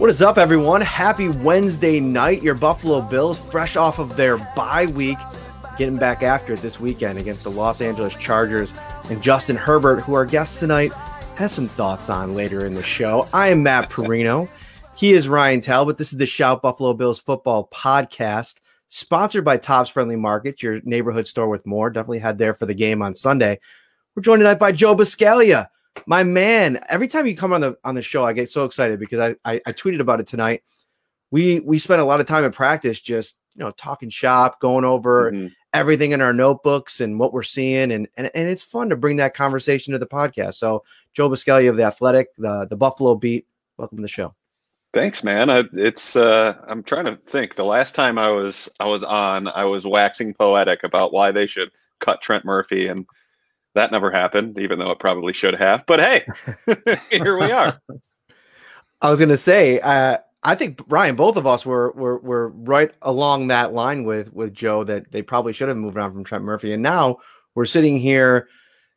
What is up, everyone? Happy Wednesday night. Your Buffalo Bills, fresh off of their bye week, getting back after it this weekend against the Los Angeles Chargers. And Justin Herbert, who our guest tonight, has some thoughts on later in the show. I am Matt Parrino. He is Ryan Talbot. This is the Shout Buffalo Bills football podcast, sponsored by Tops Friendly Market, your neighborhood store with more. Definitely had there for the game on Sunday. We're joined tonight by Joe Buscaglia my man every time you come on the on the show i get so excited because I, I i, tweeted about it tonight. We we spent a lot of time in practice just you know talking shop going over mm-hmm. everything in our notebooks and what we're seeing. And, and and it's fun to bring that conversation to the podcast. So joe Buscaglia of the athletic the the buffalo beat welcome to the show. Thanks man. I, it's uh i'm trying to think. The last time i was i was on i was waxing poetic about why they should cut trent murphy and that never happened, even though it probably should have. But hey, here we are. I was going to say, uh, I think Ryan, both of us were were were right along that line with with Joe that they probably should have moved on from Trent Murphy, and now we're sitting here,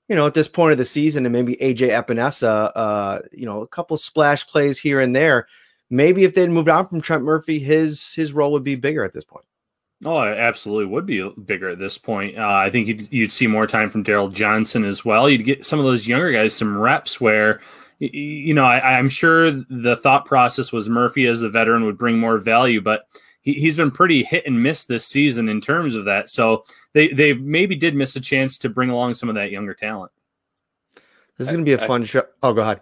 you know, at this point of the season, and maybe AJ Epenesa, uh, you know, a couple splash plays here and there. Maybe if they'd moved on from Trent Murphy, his his role would be bigger at this point. Oh, it absolutely would be bigger at this point. Uh, I think you'd, you'd see more time from Darryl Johnson as well. You'd get some of those younger guys some reps where, you know, I, am sure the thought process was Murphy as the veteran would bring more value, but he, he's been pretty hit and miss this season in terms of that. So they, they maybe did miss a chance to bring along some of that younger talent. This is going to be a fun I, show. Oh, go ahead.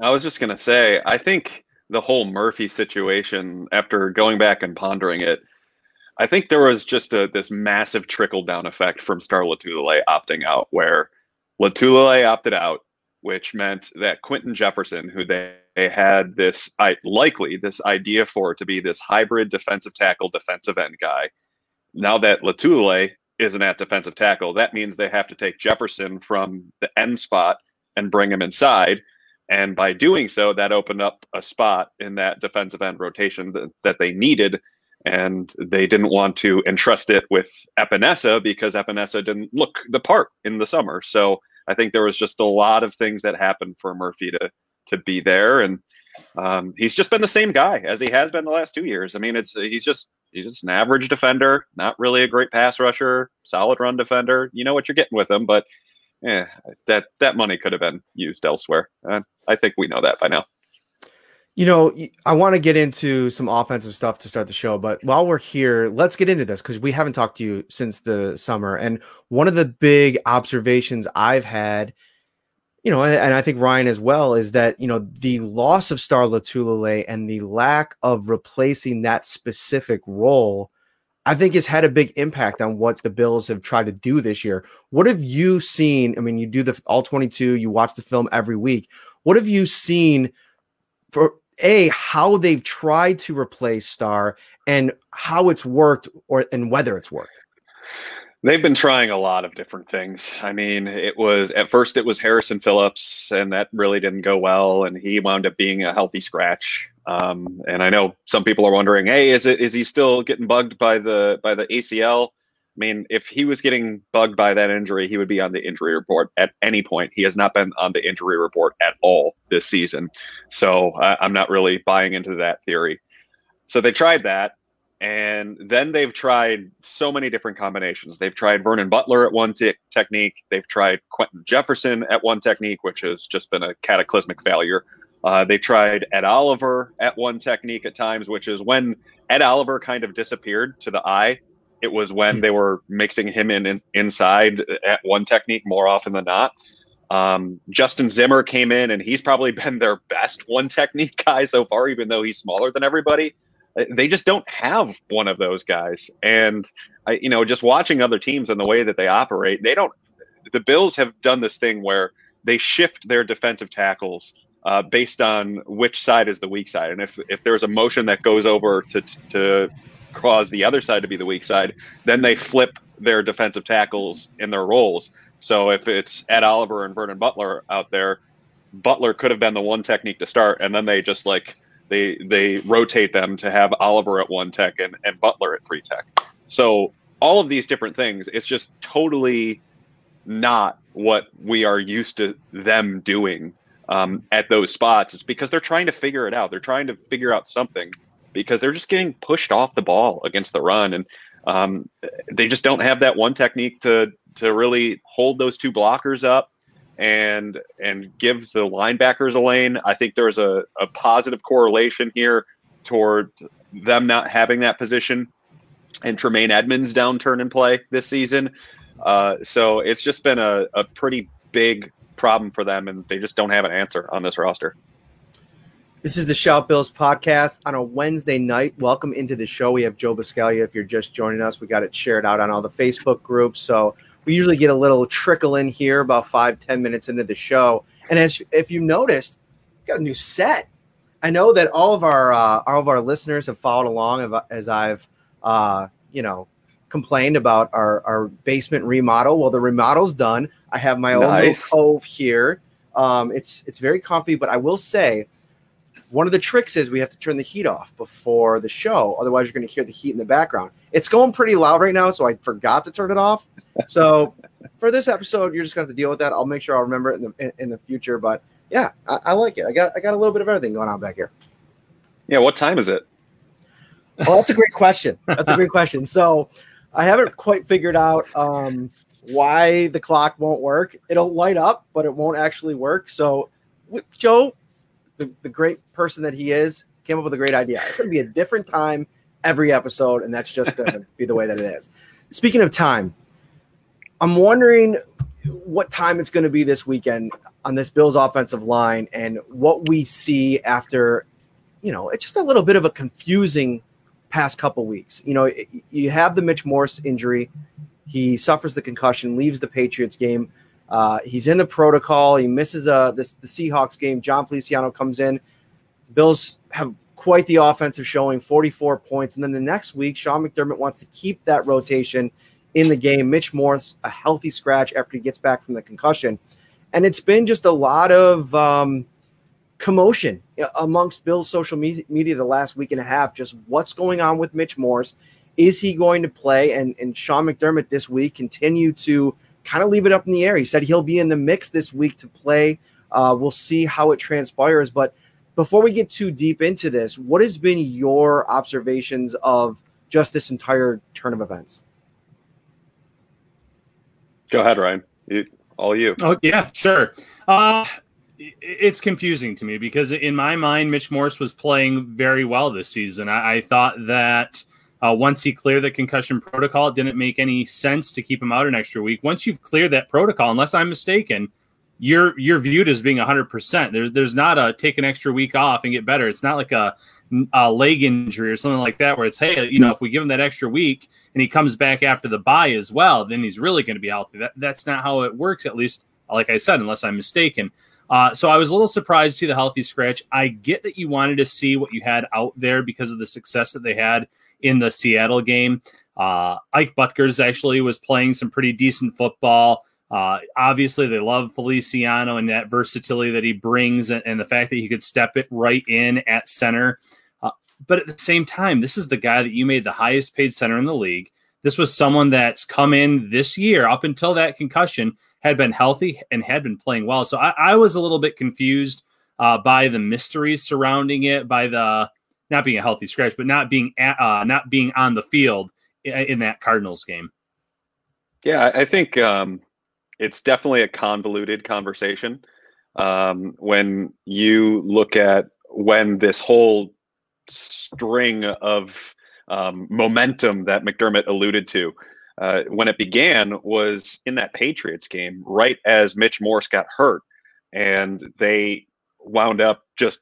I was just going to say, I think the whole Murphy situation, after going back and pondering it, I think there was just a, this massive trickle down effect from Star Lotulelei opting out, where Lotulelei opted out, which meant that Quinton Jefferson, who they, they had this I, likely this idea for to be this hybrid defensive tackle, defensive end guy, now that Lotulelei isn't at defensive tackle, that means they have to take Jefferson from the end spot and bring him inside. And by doing so, that opened up a spot in that defensive end rotation that, that they needed and they didn't want to entrust it with Epenesa because Epenesa didn't look the part in the summer. So I think there was just a lot of things that happened for Murphy to to be there, and um, he's just been the same guy as he has been the last two years. I mean, it's he's just he's just an average defender, not really a great pass rusher, solid run defender. You know what you're getting with him, but yeah, that that money could have been used elsewhere. Uh, I think we know that by now. You know, I want to get into some offensive stuff to start the show, but while we're here, let's get into this because we haven't talked to you since the summer. And one of the big observations I've had, you know, and I think Ryan as well, is that, you know, the loss of Star Lotulelei and the lack of replacing that specific role, I think has had a big impact on what the Bills have tried to do this year. What have you seen? I mean, you do the all 22, you watch the film every week. What have you seen for a how they've tried to replace Star and how it's worked or and whether it's worked. They've been trying a lot of different things. I mean, it was at first it was Harrison Phillips, and that really didn't go well, and he wound up being a healthy scratch. Um, and I know some people are wondering, hey, is it is he still getting bugged by the by the ACL? I mean, if he was getting bugged by that injury, he would be on the injury report at any point. He has not been on the injury report at all this season. So uh, I'm not really buying into that theory. So they tried that. And then they've tried so many different combinations. They've tried Vernon Butler at one t- technique. They've tried Quinton Jefferson at one technique, which has just been a cataclysmic failure. Uh, they tried Ed Oliver at one technique at times, which is when Ed Oliver kind of disappeared to the eye it was when they were mixing him in, in inside at one technique more often than not. Um, Justin Zimmer came in, and he's probably been their best one technique guy so far, even though he's smaller than everybody. Uh, they just don't have one of those guys, and I, you know, just watching other teams and the way that they operate, they don't. The Bills have done this thing where they shift their defensive tackles uh, based on which side is the weak side. And if if there's a motion that goes over to to cause the other side to be the weak side, then they flip their defensive tackles in their roles. So if it's Ed Oliver and Vernon Butler out there, Butler could have been the one technique to start, and then they just like they they rotate them to have Oliver at one tech and, and Butler at three tech. So all of these different things, it's just totally not what we are used to them doing um, at those spots. It's because they're trying to figure it out. They're trying to figure out something because they're just getting pushed off the ball against the run, and um, they just don't have that one technique to to really hold those two blockers up and and give the linebackers a lane. I think there's a, a positive correlation here toward them not having that position and Tremaine Edmunds downturn in play this season. Uh, so it's just been a, a pretty big problem for them, and they just don't have an answer on this roster. This is the Shout Bills podcast on a Wednesday night. Welcome into the show. We have Joe Buscaglia. If you're just joining us, we got it shared out on all the Facebook groups. So we usually get a little trickle in here about five, ten minutes into the show. And as if you noticed, got a new set. I know that all of our uh, all of our listeners have followed along as I've uh, you know complained about our, our basement remodel. Well, the remodel's done. I have my own nice. little cove here. Um, it's it's very comfy, but I will say one of the tricks is we have to turn the heat off before the show. Otherwise, you're going to hear the heat in the background. It's going pretty loud right now, so I forgot to turn it off. So for this episode, you're just going to have to deal with that. I'll make sure I'll remember it in the in, the future. But yeah, I, I, like it. I got I got a little bit of everything going on back here. Yeah, what time is it? Well, that's a great question. That's a great question. So I haven't quite figured out um, why the clock won't work. It'll light up, but it won't actually work. So Joe, the, the great person that he is, came up with a great idea. It's going to be a different time every episode, and that's just going to be the way that it is. Speaking of time, I'm wondering what time it's going to be this weekend on this Bills offensive line and what we see after, you know, it's just a little bit of a confusing past couple weeks. You know, you have the Mitch Morse injury. He suffers the concussion, leaves the Patriots game. Uh, he's in the protocol. He misses uh, this, the Seahawks game. Jon Feliciano comes in. Bills have quite the offensive showing, 44 points. And then the next week, Sean McDermott wants to keep that rotation in the game. Mitch Morse, a healthy scratch after he gets back from the concussion. And it's been just a lot of um, commotion amongst Bill's social media the last week and a half. Just what's going on with Mitch Morse? Is he going to play? And and Sean McDermott this week continue to kind of leave it up in the air. He said he'll be in the mix this week to play. Uh, we'll see how it transpires. But before we get too deep into this, what has been your observations of just this entire turn of events? Go ahead, Ryan. all you. Oh yeah, sure. Uh, it's confusing to me because in my mind, Mitch Morse was playing very well this season. I, I thought that uh, once he cleared the concussion protocol, it didn't make any sense to keep him out an extra week. Once you've cleared that protocol, unless I'm mistaken, you're you're viewed as being 100%. There's there's not a take an extra week off and get better. It's not like a, a leg injury or something like that where it's hey, you know, if we give him that extra week and he comes back after the bye as well, then he's really going to be healthy. That that's not how it works. At least, like I said, unless I'm mistaken. Uh, so I was a little surprised to see the healthy scratch. I get that you wanted to see what you had out there because of the success that they had in the Seattle game. Uh, Ike Boettger actually was playing some pretty decent football. Uh, obviously, they love Feliciano and that versatility that he brings, and, and, the fact that he could step it right in at center. Uh, but at the same time, this is the guy that you made the highest paid center in the league. This was someone that's come in this year up until that concussion had been healthy and had been playing well. So I, I was a little bit confused uh, by the mysteries surrounding it, by the not being a healthy scratch, but not being at, uh, not being on the field in, that Cardinals game. Yeah, I think um, it's definitely a convoluted conversation um, when you look at when this whole string of um, momentum that McDermott alluded to uh, when it began was in that Patriots game, right as Mitch Morse got hurt, and they wound up just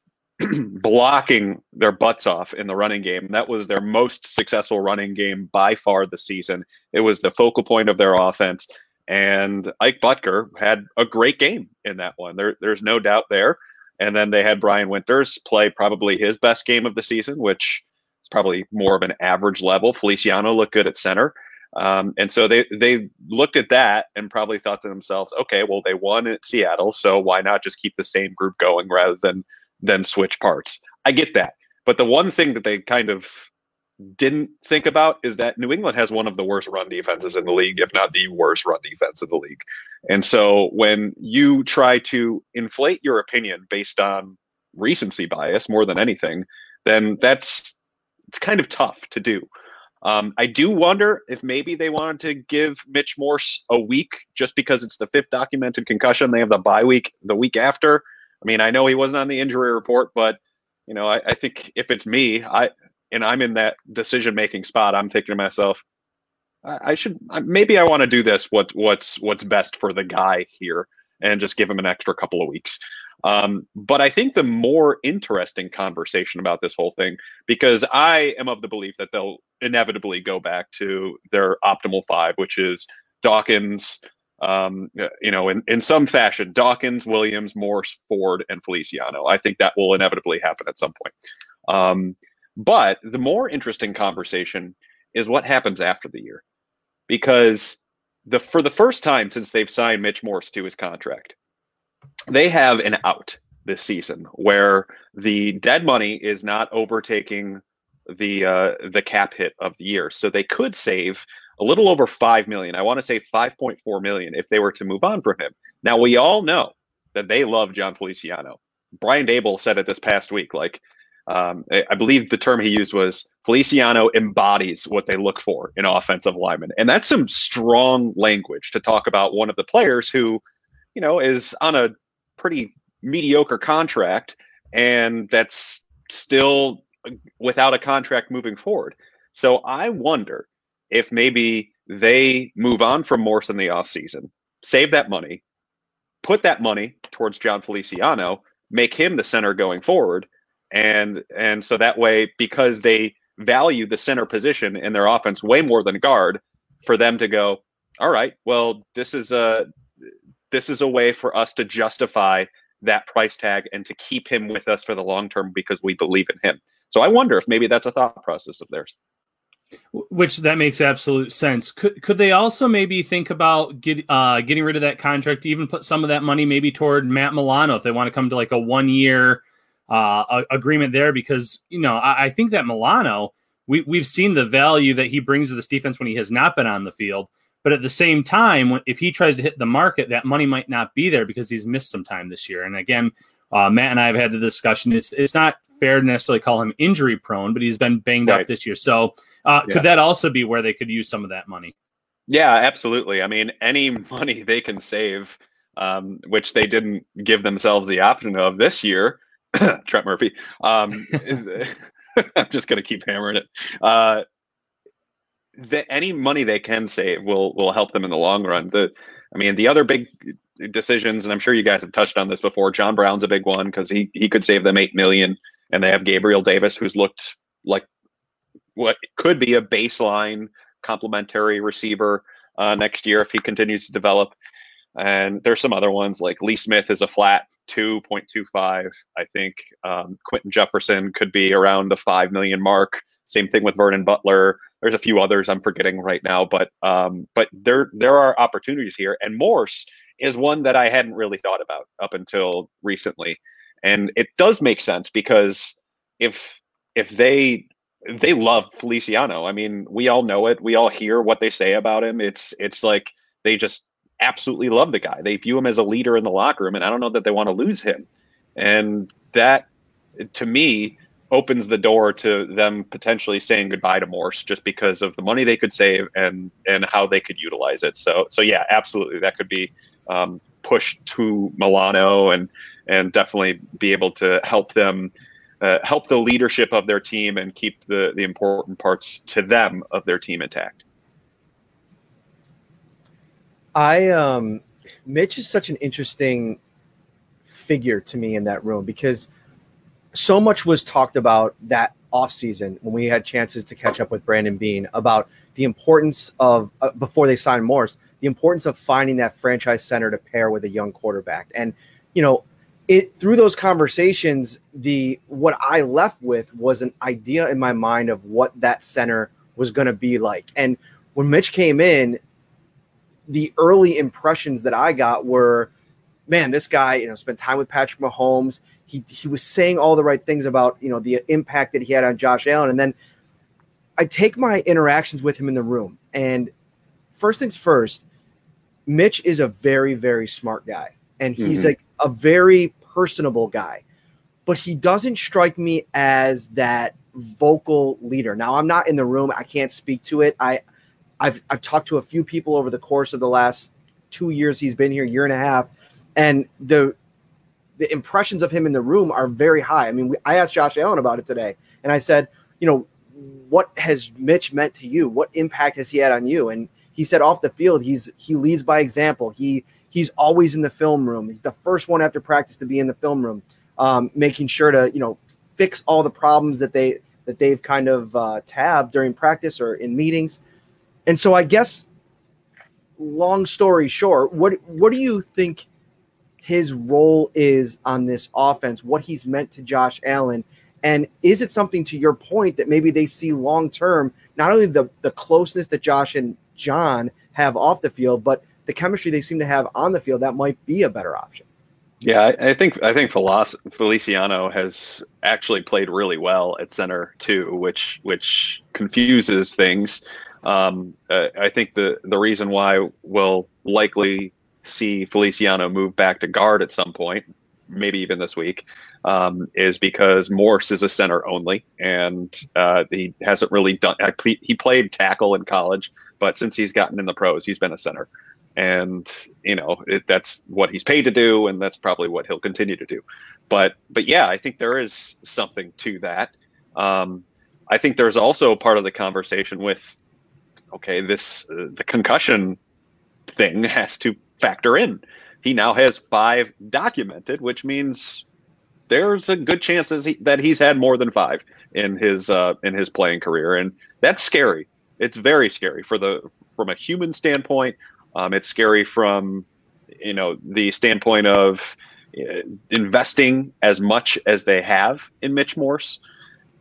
blocking their butts off in the running game. That was their most successful running game by far this season. It was the focal point of their offense, And Ike Boettger had a great game in that one. There, there's no doubt there. And then they had Brian Winters play probably his best game of the season, which is probably more of an average level. Feliciano looked good at center. Um, and so they they looked at that and probably thought to themselves, okay, well they won at Seattle, so why not just keep the same group going rather than than switch parts? I get that, but the one thing that they kind of didn't think about is that New England has one of the worst run defenses in the league, if not the worst run defense in the league. And so when you try to inflate your opinion based on recency bias more than anything, then that's it's kind of tough to do. Um, I do wonder if maybe they wanted to give Mitch Morse a week just because it's the fifth documented concussion. They have the bye week the week after. I mean, I know he wasn't on the injury report, but you know, I, I think if it's me, I and I'm in that decision making spot, I'm thinking to myself, I, I should maybe I want to do this. What what's what's best for the guy here, and just give him an extra couple of weeks. Um, but I think the more interesting conversation about this whole thing, because I am of the belief that they'll inevitably go back to their optimal five, which is Dawkins, um, you know, in, in some fashion, Dawkins, Williams, Morse, Ford, and Feliciano. I think that will inevitably happen at some point. Um, but the more interesting conversation is what happens after the year, because the for the first time since they've signed Mitch Morse to his contract, they have an out this season where the dead money is not overtaking the uh, the cap hit of the year. So they could save a little over five million. I want to say five point four million if they were to move on from him. Now we all know that they love Jon Feliciano. Brian Daboll said it this past week. Like um, I believe the term he used was Feliciano embodies what they look for in offensive linemen, and that's some strong language to talk about one of the players who, you know, is on a pretty mediocre contract, and that's still without a contract moving forward. So I wonder if maybe they move on from Morse in the offseason, save that money, put that money towards Jon Feliciano, make him the center going forward. And and so that way, because they value the center position in their offense way more than guard, for them to go, all right, well, this is a this is a way for us to justify that price tag and to keep him with us for the long term because we believe in him. So I wonder if maybe that's a thought process of theirs. Which that makes absolute sense. Could could they also maybe think about get, uh, getting rid of that contract, even put some of that money maybe toward Matt Milano if they want to come to like a one year uh, agreement there? Because you know I, I think that Milano we we've seen the value that he brings to this defense when he has not been on the field. But at the same time, if he tries to hit the market, that money might not be there because he's missed some time this year. And again, uh, Matt and I have had the discussion. It's it's not fair to necessarily call him injury prone, but he's been banged right. up this year. So uh, yeah. could that also be where they could use some of that money? Yeah, absolutely. I mean, any money they can save, um, which they didn't give themselves the option of this year, Trent Murphy. Um, I'm just going to keep hammering it. Uh, the, any money they can save will will help them in the long run. The, I mean, the other big decisions, and I'm sure you guys have touched on this before. John Brown's a big one because he he could save them eight million and they have Gabriel Davis, who's looked like what could be a baseline complementary receiver uh, next year if he continues to develop. And there's some other ones like Lee Smith is a flat 2.25. I think um, Quinton Jefferson could be around the 5 million mark. Same thing with Vernon Butler. There's a few others I'm forgetting right now, but um, but there there are opportunities here. And Morse is one that I hadn't really thought about up until recently and it does make sense because if if they they love Feliciano, I mean, we all know it. We all hear what they say about him. It's it's like they just absolutely love the guy. They view him as a leader in the locker room, and I don't know that they want to lose him. And that, to me, opens the door to them potentially saying goodbye to Morse just because of the money they could save and and how they could utilize it. So so yeah, absolutely, that could be um, pushed to Milano and and definitely be able to help them uh, help the leadership of their team and keep the the important parts to them of their team intact. I um Mitch is such an interesting figure to me in that room because so much was talked about that offseason when we had chances to catch up with Brandon Beane about the importance of uh, before they signed Morse, the importance of finding that franchise center to pair with a young quarterback. And you know, it through those conversations, the what I left with was an idea in my mind of what that center was going to be like. And when Mitch came in, the early impressions that I got were, man, this guy, you know, spent time with Patrick Mahomes. He he was saying all the right things about you know the impact that he had on Josh Allen, and then I take my interactions with him in the room, and first things first, Mitch is a very very smart guy, and he's mm-hmm. like a very personable guy, but he doesn't strike me as that vocal leader. Now I'm not in the room, I can't speak to it. I I've I've talked to a few people over the course of the last two years he's been here, year and a half, and the the impressions of him in the room are very high. I mean, we, I asked Josh Allen about it today, and I said, you know, what has Mitch meant to you? What impact has he had on you? And he said off the field, he's he leads by example. He he's always in the film room. He's the first one after practice to be in the film room, um, making sure to you know fix all the problems that they that they've kind of uh, tabbed during practice or in meetings. And so I guess long story short, what what do you think his role is on this offense? What he's meant to Josh Allen? And is it something to your point that maybe they see long term, not only the, the closeness that Josh and John have off the field, but the chemistry they seem to have on the field that might be a better option? Yeah, I, I think I think Feliciano has actually played really well at center too, which which confuses things. Um, uh, I think the the reason why we'll likely see Feliciano move back to guard at some point, maybe even this week, um, is because Morse is a center only, and uh, he hasn't really done. He played tackle in college, but since he's gotten in the pros, he's been a center and you know it, that's what he's paid to do and that's probably what he'll continue to do. But but yeah i think there is something to that. Um, i think there's also part of the conversation with okay this uh, the concussion thing has to factor in. He now has five documented which means there's a good chance that, he, that he's had more than five in his uh, in his playing career. And that's scary. It's very scary for the from a human standpoint um, it's scary from you know the standpoint of uh, investing as much as they have in Mitch Morse,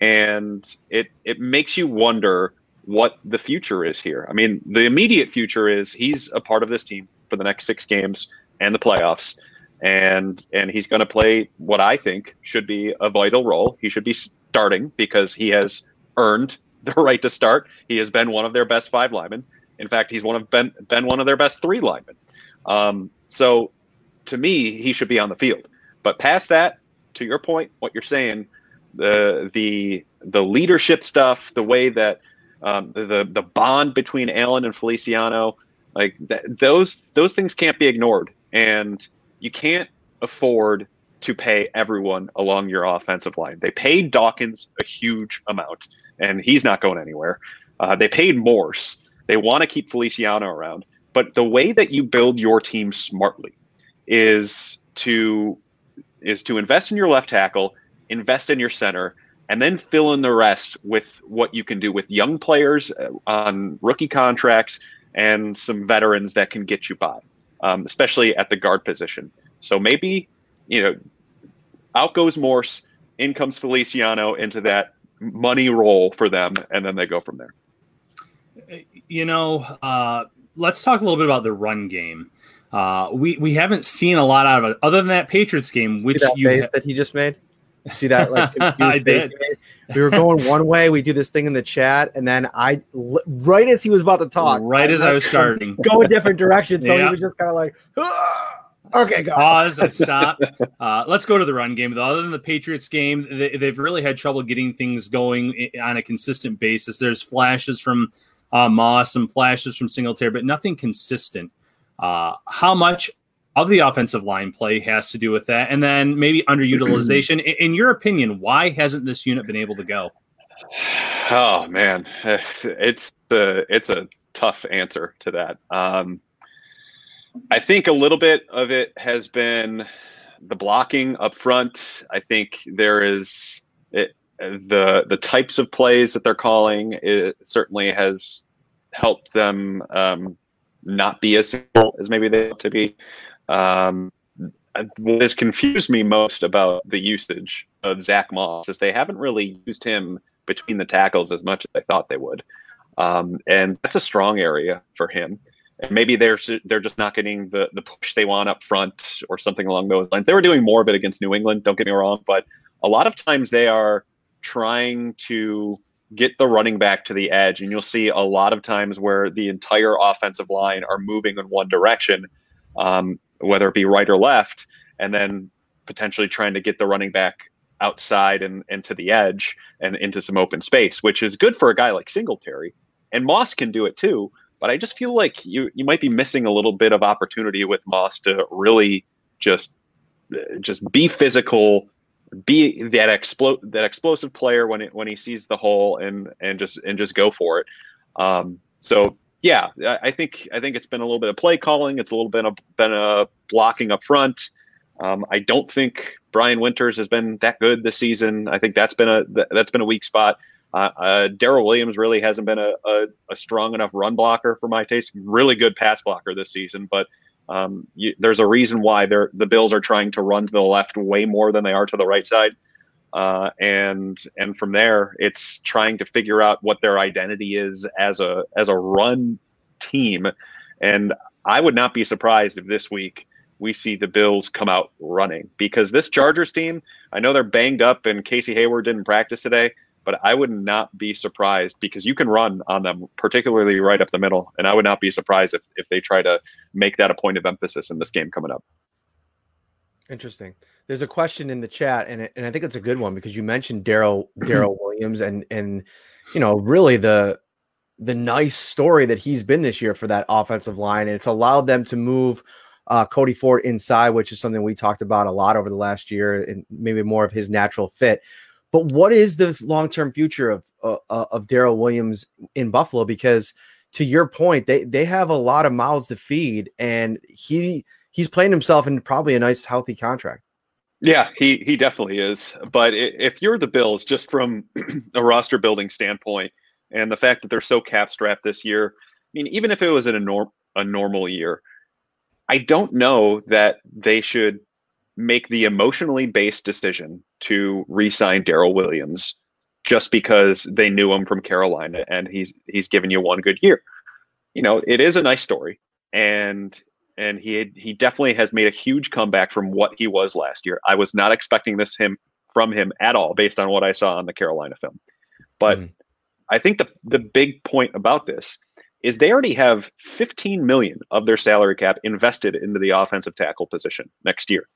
and it it makes you wonder what the future is here. I mean, the immediate future is he's a part of this team for the next six games and the playoffs, and and he's going to play what I think should be a vital role. He should be starting because he has earned the right to start. He has been one of their best five linemen. In fact, he's one of been been one of their best three linemen. Um, so to me, he should be on the field. But past that, to your point, what you're saying, the the the leadership stuff, the way that um, the the bond between Allen and Feliciano, like th- those those things can't be ignored, and you can't afford to pay everyone along your offensive line. They paid Dawkins a huge amount, and he's not going anywhere. Uh, they paid Morse, they want to keep Feliciano around. But the way that you build your team smartly is to is to invest in your left tackle, invest in your center, and then fill in the rest with what you can do with young players uh, on rookie contracts and some veterans that can get you by, um, especially at the guard position. So maybe, you know, out goes Morse, in comes Feliciano into that money role for them, and then they go from there you know, uh, let's talk a little bit about the run game. Uh, we we haven't seen a lot out of it, other than that Patriots game, which that you ha- that he just made. See that? Like, I did. We were going one way. We do this thing in the chat, and then I, right as he was about to talk, right I, as I was starting, go a different direction. So he was just kind of like, ah! okay, go. Pause. Stop. Uh, let's go to the run game. Other than the Patriots game, they, they've really had trouble getting things going on a consistent basis. There's flashes from uh, Moss, some flashes from Singletary, but nothing consistent. Uh, how much of the offensive line play has to do with that? And then maybe underutilization. in, in your opinion, why hasn't this unit been able to go? Oh man, it's the it's a tough answer to that. Um, I think a little bit of it has been the blocking up front. I think there is it, the the types of plays that they're calling certainly has helped them um, not be as simple as maybe they ought to be. Um, what has confused me most about the usage of Zach Moss is they haven't really used him between the tackles as much as I thought they would, um, and that's a strong area for him. And maybe they're they're just not getting the the push they want up front or something along those lines. They were doing more of it against New England. Don't get me wrong, but a lot of times they are trying to get the running back to the edge, and you'll see a lot of times where the entire offensive line are moving in one direction, um, whether it be right or left, and then potentially trying to get the running back outside and, and to the edge and into some open space, which is good for a guy like Singletary. And Moss can do it too, but I just feel like you you might be missing a little bit of opportunity with Moss to really just just be physical, be that explode that explosive player when it when he sees the hole and and just and just go for it. Um, so yeah, I think I think it's been a little bit of play calling. It's a little bit of been a blocking up front. Um, I don't think Brian Winters has been that good this season. I think that's been a that's been a weak spot. Uh, uh, Daryl Williams really hasn't been a, a, a, strong enough run blocker for my taste. Really good pass blocker this season, but um, you, there's a reason why the Bills are trying to run to the left way more than they are to the right side. Uh, and and from there, it's trying to figure out what their identity is as a as a run team. And I would not be surprised if this week we see the Bills come out running because this Chargers team, I know they're banged up and Casey Hayward didn't practice today, but I would not be surprised because you can run on them, particularly right up the middle. And I would not be surprised if, if they try to make that a point of emphasis in this game coming up. Interesting. There's a question in the chat, and and I think it's a good one because you mentioned Daryl Daryl Williams, and and you know really the the nice story that he's been this year for that offensive line, and it's allowed them to move uh, Cody Ford inside, which is something we talked about a lot over the last year, and maybe more of his natural fit. But what is the long term future of uh, uh of Daryl Williams in Buffalo? Because to your point, they they have a lot of mouths to feed, and he he's playing himself in probably a nice healthy contract. Yeah, he he definitely is. But if you're the Bills, just from a roster building standpoint, and the fact that they're so cap strapped this year, I mean, even if it was in a norm a normal year, I don't know that they should make the emotionally based decision to re-sign Daryl Williams just because they knew him from Carolina and he's he's given you one good year. You know, it is a nice story, and and he had, he definitely has made a huge comeback from what he was last year. I was not expecting this him from him at all based on what I saw on the Carolina film. But mm. I think the the big point about this is they already have 15 million of their salary cap invested into the offensive tackle position next year.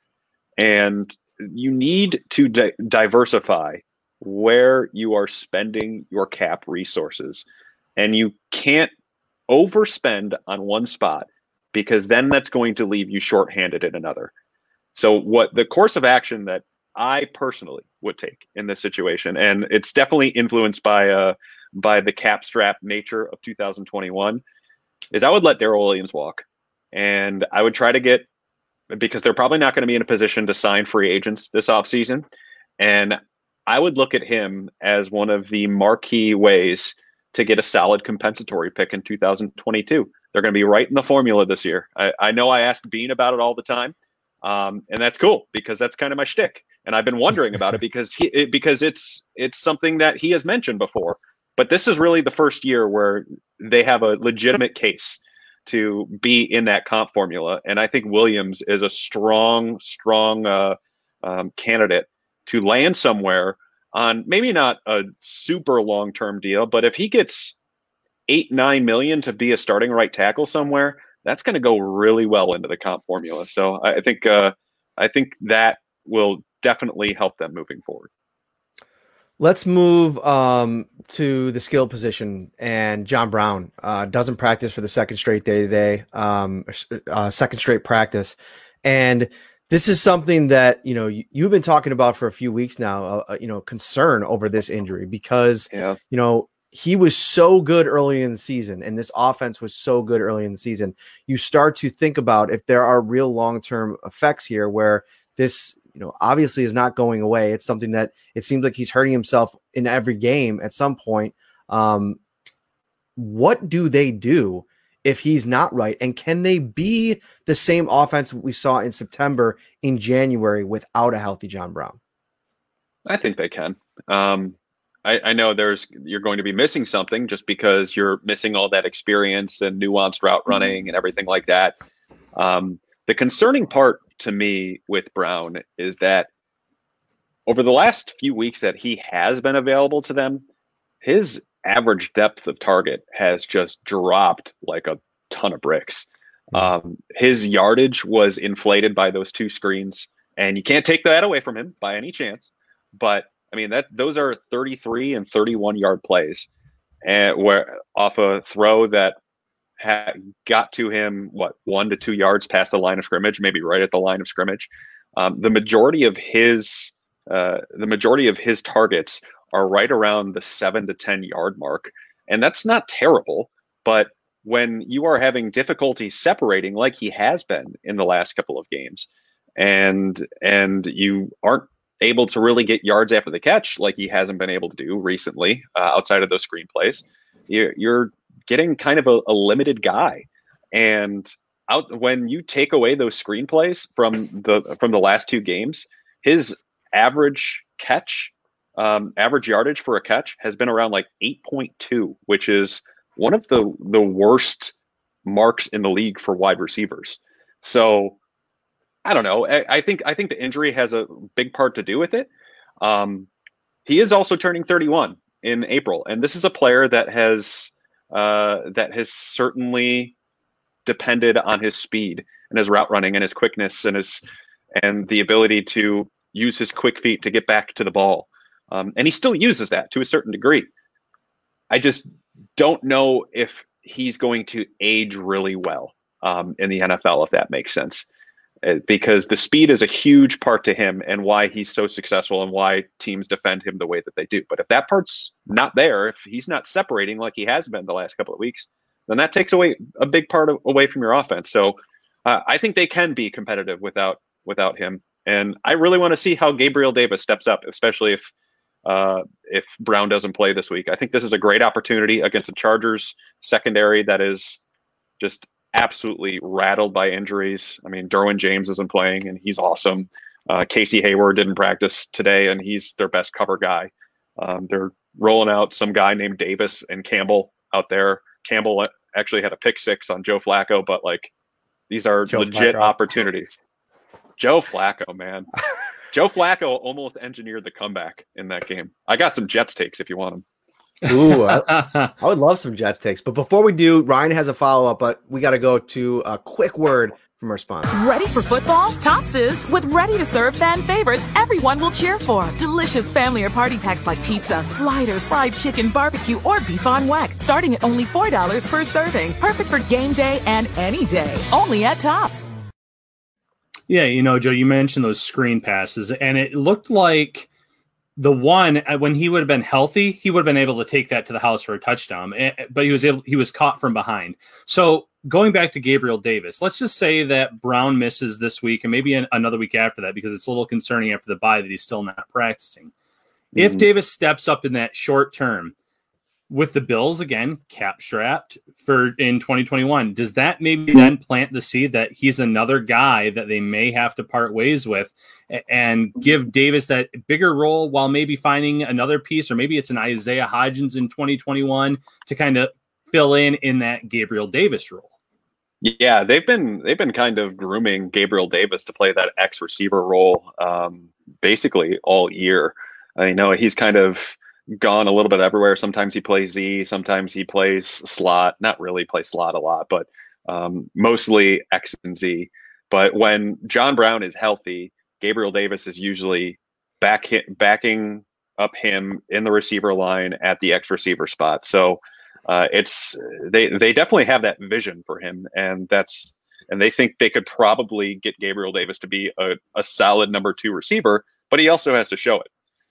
And you need to di- diversify where you are spending your cap resources. And you can't overspend on one spot because then that's going to leave you shorthanded in another. So, what the course of action that I personally would take in this situation, and it's definitely influenced by uh, by the cap strap nature of 2021, is I would let Daryl Williams walk, and I would try to get because they're probably not going to be in a position to sign free agents this offseason. And I would look at him as one of the marquee ways to get a solid compensatory pick in 2022. They're going to be right in the formula this year. I, I know I asked Beane about it all the time, um, and that's cool because that's kind of my shtick. And I've been wondering about it because he it, because it's it's something that he has mentioned before. But this is really the first year where they have a legitimate case to be in that comp formula. And I think Williams is a strong, strong uh, um, candidate to land somewhere on maybe not a super long term deal, but if he gets eight, nine million to be a starting right tackle somewhere, that's going to go really well into the comp formula. So I think uh, I think that will definitely help them moving forward. Let's move um, to the skill position. And John Brown uh, doesn't practice for the second straight day today, um, uh, second straight practice. And this is something that you know you, have been talking about for a few weeks now. Uh, uh, you know, concern over this injury because yeah. you know he was so good early in the season, and this offense was so good early in the season. You start to think about if there are real long term effects here, where this you know, obviously is not going away. It's something that it seems like he's hurting himself in every game at some point. Um, what do they do if he's not right? And can they be the same offense we saw in September in January without a healthy John Brown? I think they can. Um, I, I, know there's you're going to be missing something just because you're missing all that experience and nuanced route mm-hmm. running and everything like that. Um, the concerning part to me with Brown is that over the last few weeks that he has been available to them, his average depth of target has just dropped like a ton of bricks. Hmm. Um, his yardage was inflated by those two screens, and you can't take that away from him by any chance. But I mean that those are 33 and 31 yard plays, and where off a throw that had got to him what one to two yards past the line of scrimmage, maybe right at the line of scrimmage. Um, the majority of his uh, the majority of his targets are right around the seven to 10 yard mark. And that's not terrible. But when you are having difficulty separating, like he has been in the last couple of games, and and you aren't able to really get yards after the catch like he hasn't been able to do recently uh, outside of those screenplays, you're, you're getting kind of a, a limited guy. And out when you take away those screenplays from the from the last two games, his average catch um, average yardage for a catch has been around like 8.2, which is one of the the worst marks in the league for wide receivers. So I don't know. I, I think I think the injury has a big part to do with it. Um, he is also turning 31 in April, and this is a player that has uh, that has certainly depended on his speed and his route running and his quickness and his and the ability to use his quick feet to get back to the ball. Um, and he still uses that to a certain degree. I just don't know if he's going to age really well um, in the NFL, if that makes sense. Uh, because the speed is a huge part to him and why he's so successful and why teams defend him the way that they do. But if that part's not there, if he's not separating like he has been the last couple of weeks, then that takes away a big part of, away from your offense. So uh, I think they can be competitive without without him. And I really want to see how Gabriel Davis steps up, especially if uh, if Brown doesn't play this week. I think this is a great opportunity against the Chargers secondary that is just absolutely rattled by injuries. I mean, Derwin James isn't playing, and he's awesome. Uh, Casey Hayward didn't practice today, and he's their best cover guy. Um, they're rolling out some guy named Davis and Campbell out there. Campbell actually had a pick six on Joe Flacco, but like these are Joe legit Flacco. opportunities. Joe Flacco, man. Joe Flacco almost engineered the comeback in that game. I got some Jets takes if you want them. Ooh, I, I, would love some Jets takes. But before we do, Ryan has a follow up, but we got to go to a quick word from our sponsor. Ready for football? Tops is with ready to serve fan favorites everyone will cheer for. Delicious family or party packs like pizza, sliders, fried chicken, barbecue, or beef on weck, starting at only $4 per serving. Perfect for game day and any day. Only at Tops. Yeah, you know, Joe, you mentioned those screen passes, and it looked like the one uh, when he would have been healthy, he would have been able to take that to the house for a touchdown. Eh, eh, but he was able, he was caught from behind. So going back to Gabriel Davis, let's just say that Brown misses this week and maybe another week after that because it's a little concerning after the bye that he's still not practicing. Mm-hmm. If Davis steps up in that short term, with the Bills again cap strapped for in 2021. Does that maybe then plant the seed that he's another guy that they may have to part ways with and give Davis that bigger role while maybe finding another piece or maybe it's an Isaiah Hodgins in 2021 to kind of fill in in that Gabriel Davis role. Yeah, they've been they've been kind of grooming Gabriel Davis to play that X receiver role um, basically all year. I know he's kind of gone a little bit everywhere. Sometimes he plays Z, sometimes he plays slot. Not really play slot a lot, but um, mostly X and Z. But when John Brown is healthy, Gabriel Davis is usually back hit, backing up him in the receiver line at the X receiver spot. So uh, it's they they definitely have that vision for him, and that's and they think they could probably get Gabriel Davis to be a, a solid number two receiver, but he also has to show it.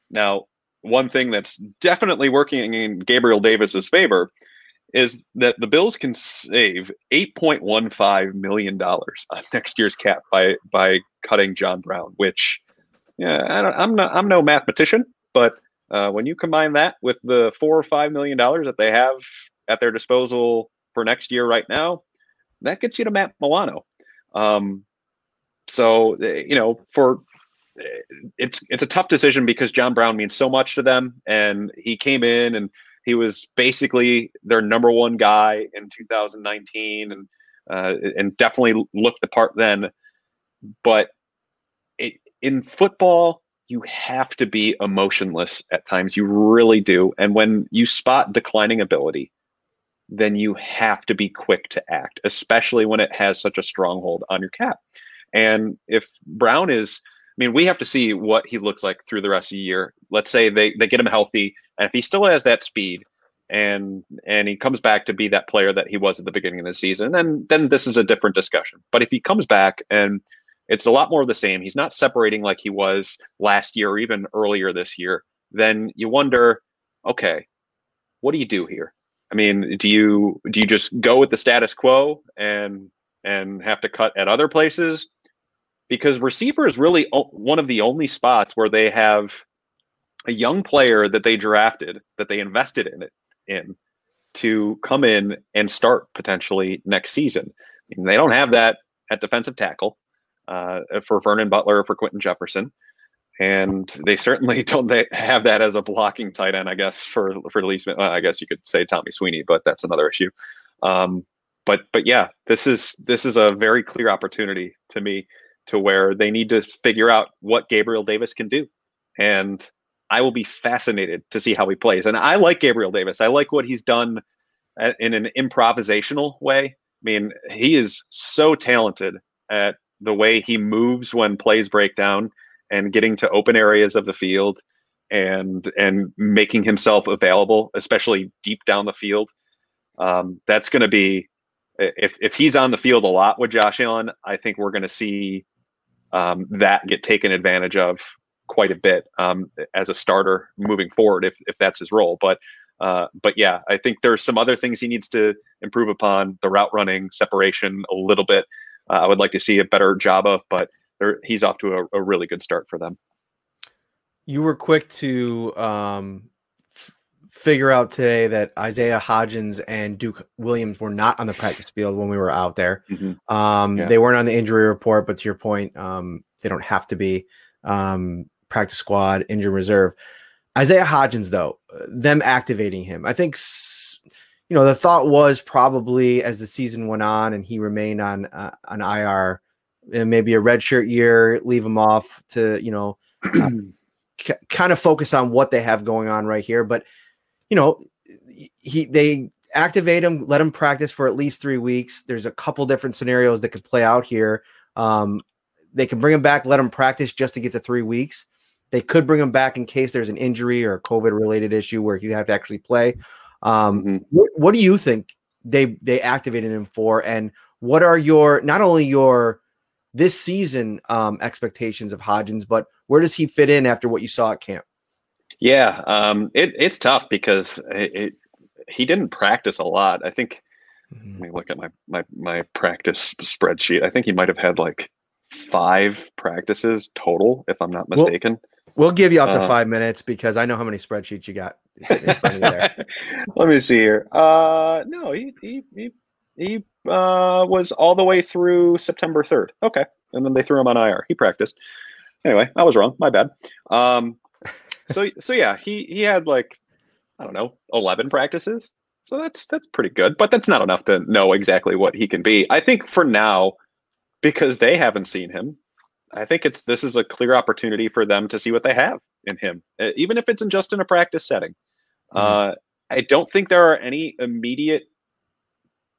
Now, one thing that's definitely working in Gabriel Davis's favor is that the Bills can save $8.15 million on next year's cap by by cutting John Brown, which Yeah, I I'm not. I'm no mathematician, but uh, when you combine that with the four or five million dollars that they have at their disposal for next year right now, that gets you to Matt Milano. Um, so eh, you know, for it's it's a tough decision because John Brown means so much to them, and he came in and he was basically their number one guy in 2019, and uh, and definitely looked the part then. But it, in football, you have to be emotionless at times. You really do. And when you spot declining ability, then you have to be quick to act, especially when it has such a stronghold on your cap. And if Brown is, I mean, we have to see what he looks like through the rest of the year. Let's say they, they get him healthy, and if he still has that speed and and he comes back to be that player that he was at the beginning of the season, then then this is a different discussion. But if he comes back and it's a lot more of the same, he's not separating like he was last year or even earlier this year, then you wonder, okay, what do you do here? I mean, do you do you just go with the status quo and and have to cut at other places? Because receiver is really one of the only spots where they have a young player that they drafted that they invested in it in to come in and start potentially next season. They don't have that at defensive tackle uh, for Vernon Butler or for Quinton Jefferson and they certainly don't have that as a blocking tight end. I guess for for at least, I guess you could say Tommy Sweeney, but that's another issue. Um, but but yeah, this is this is a very clear opportunity to me to where they need to figure out what Gabriel Davis can do, and I will be fascinated to see how he plays. And I like Gabriel Davis. I like what he's done in an improvisational way. I mean, he is so talented at the way he moves when plays break down and getting to open areas of the field and and making himself available, especially deep down the field. Um, that's going to be if if he's on the field a lot with Josh Allen, I think we're going to see um, that get taken advantage of quite a bit um, as a starter moving forward if if that's his role. But uh, but yeah, I think there's some other things he needs to improve upon the route running separation a little bit. Uh, I would like to see a better job of, but he's off to a, a, really good start for them. You were quick to um, figure out today that Isaiah Hodgins and Duke Williams were not on the practice field when we were out there. Mm-hmm. Um, yeah. They weren't on the injury report, but to your point, um, they don't have to be um, practice squad, injury reserve. Isaiah Hodgins, though, them activating him, I think you know the thought was probably as the season went on and he remained on uh, an IR and maybe a redshirt year, leave him off to you know c- kind of focus on what they have going on right here. But you know, he they activate him, let him practice for at least three weeks. There's a couple different scenarios that could play out here. Um, they can bring him back, let him practice just to get to three weeks. They could bring him back in case there's an injury or a COVID related issue where he'd have to actually play. Um, mm-hmm. what, what do you think they they activated him for, and what are your not only your this season um, expectations of Hodgins, but where does he fit in after what you saw at camp? Yeah, um, it, it's tough because it, it, he didn't practice a lot. I think. Mm-hmm. Let me look at my my my practice spreadsheet. I think he might have had like five practices total, if I'm not mistaken. We'll, we'll give you up to uh, five minutes because I know how many spreadsheets you got. Let me see here. Uh, no, he he he, he uh, was all the way through September 3rd. Okay. And then they threw him on IR. He practiced. Anyway, I was wrong. My bad. Um, so, so yeah, he, he had like, I don't know, 11 practices. So that's, that's pretty good, but that's not enough to know exactly what he can be. I think for now, because they haven't seen him, I think it's, this is a clear opportunity for them to see what they have in him, even if it's in just in a practice setting. Mm-hmm. Uh, I don't think there are any immediate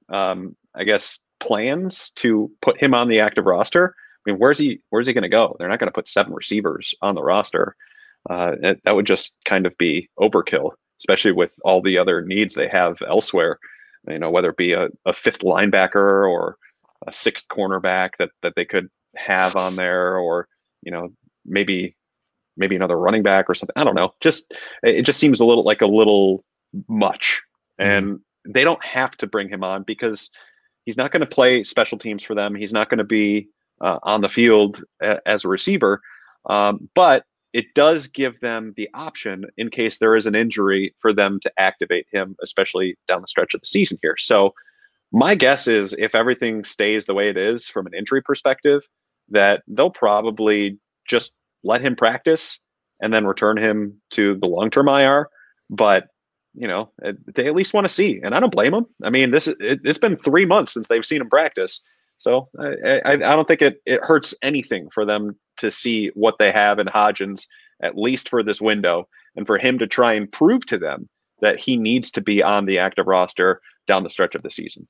um, I guess, plans to put him on the active roster. I mean, where's he? Where's he going to go? They're not going to put seven receivers on the roster. Uh, that would just kind of be overkill, especially with all the other needs they have elsewhere. You know, whether it be a, a fifth linebacker or a sixth cornerback that that they could have on there, or you know, maybe maybe another running back or something. I don't know. Just it just seems a little like a little much, mm-hmm. and they don't have to bring him on because He's not going to play special teams for them. He's not going to be uh, on the field a- as a receiver. Um, but it does give them the option in case there is an injury for them to activate him, especially down the stretch of the season here. So my guess is if everything stays the way it is from an injury perspective, that they'll probably just let him practice and then return him to the long term IR. But you know, eh, they at least want to see, and I don't blame them. I mean, this is it, has been three months since they've seen him practice, so I, I, I don't think it it hurts anything for them to see what they have in Hodgins at least for this window, and for him to try and prove to them that he needs to be on the active roster down the stretch of the season.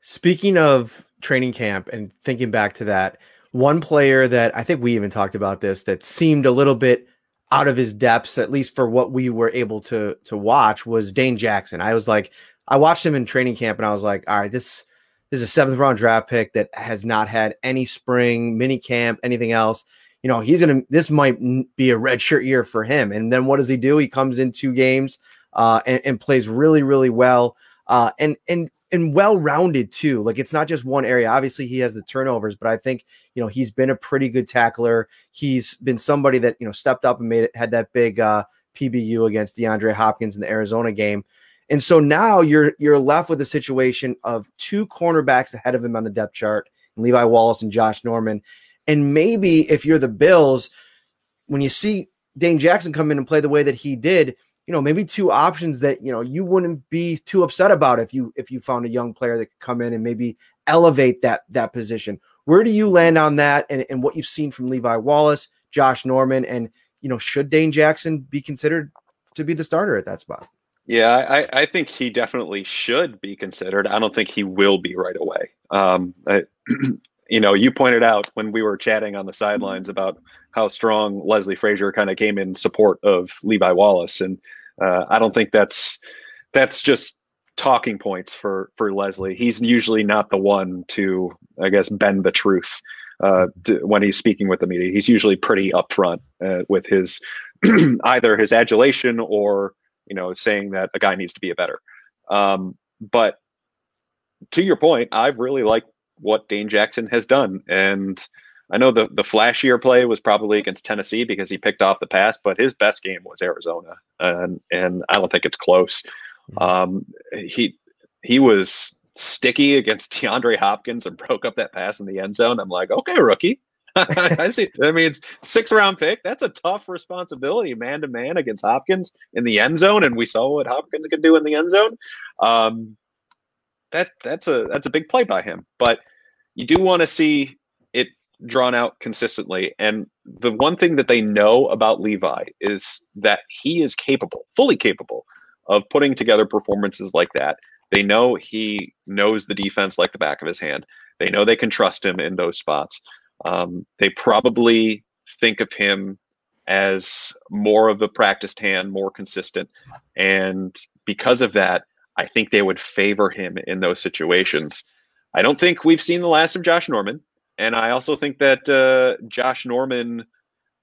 Speaking of training camp and thinking back to that, one player that I think we even talked about this that seemed a little bit out of his depths, at least for what we were able to to watch, was Dane Jackson. I was like, I watched him in training camp and I was like, all right, this, this is a seventh round draft pick that has not had any spring, mini camp, anything else. You know, he's gonna this might be a red shirt year for him. And then what does he do? He comes in two games uh, and, and plays really, really well. Uh, and and and well rounded too. Like it's not just one area. Obviously, he has the turnovers, but I think you know he's been a pretty good tackler. He's been somebody that you know stepped up and made it had that big uh, PBU against DeAndre Hopkins in the Arizona game. And so now you're you're left with a situation of two cornerbacks ahead of him on the depth chart, Levi Wallace and Josh Norman. And maybe if you're the Bills, when you see Dane Jackson come in and play the way that he did, you know, maybe two options that you know you wouldn't be too upset about if you if you found a young player that could come in and maybe elevate that that position. Where do you land on that and, and what you've seen from Levi Wallace, Josh Norman, and you know, should Dane Jackson be considered to be the starter at that spot? Yeah, I, I think he definitely should be considered. I don't think he will be right away. Um, I, you know, you pointed out when we were chatting on the sidelines about how strong Leslie Frazier kind of came in support of Levi Wallace, and uh, I don't think that's that's just talking points for for Leslie. He's usually not the one to, I guess, bend the truth uh, to, when he's speaking with the media. He's usually pretty upfront uh, with his either his adulation or you know saying that a guy needs to be a better. Um, but to your point, I really like what Dane Jackson has done, and I know the the flashier play was probably against Tennessee because he picked off the pass, but his best game was Arizona, and and I don't think it's close. Mm-hmm. Um, he he was sticky against DeAndre Hopkins and broke up that pass in the end zone. I'm like, okay, rookie. I see. I mean, it's six round pick. That's a tough responsibility, man to man against Hopkins in the end zone, and we saw what Hopkins could do in the end zone. Um, that that's a that's a big play by him, but you do want to see it drawn out consistently. And the one thing that they know about Levi is that he is capable, fully capable, of putting together performances like that. They know he knows the defense like the back of his hand. They know they can trust him in those spots. Um, they probably think of him as more of a practiced hand, more consistent. And because of that, I think they would favor him in those situations. I don't think we've seen the last of Josh Norman. And I also think that uh, Josh Norman,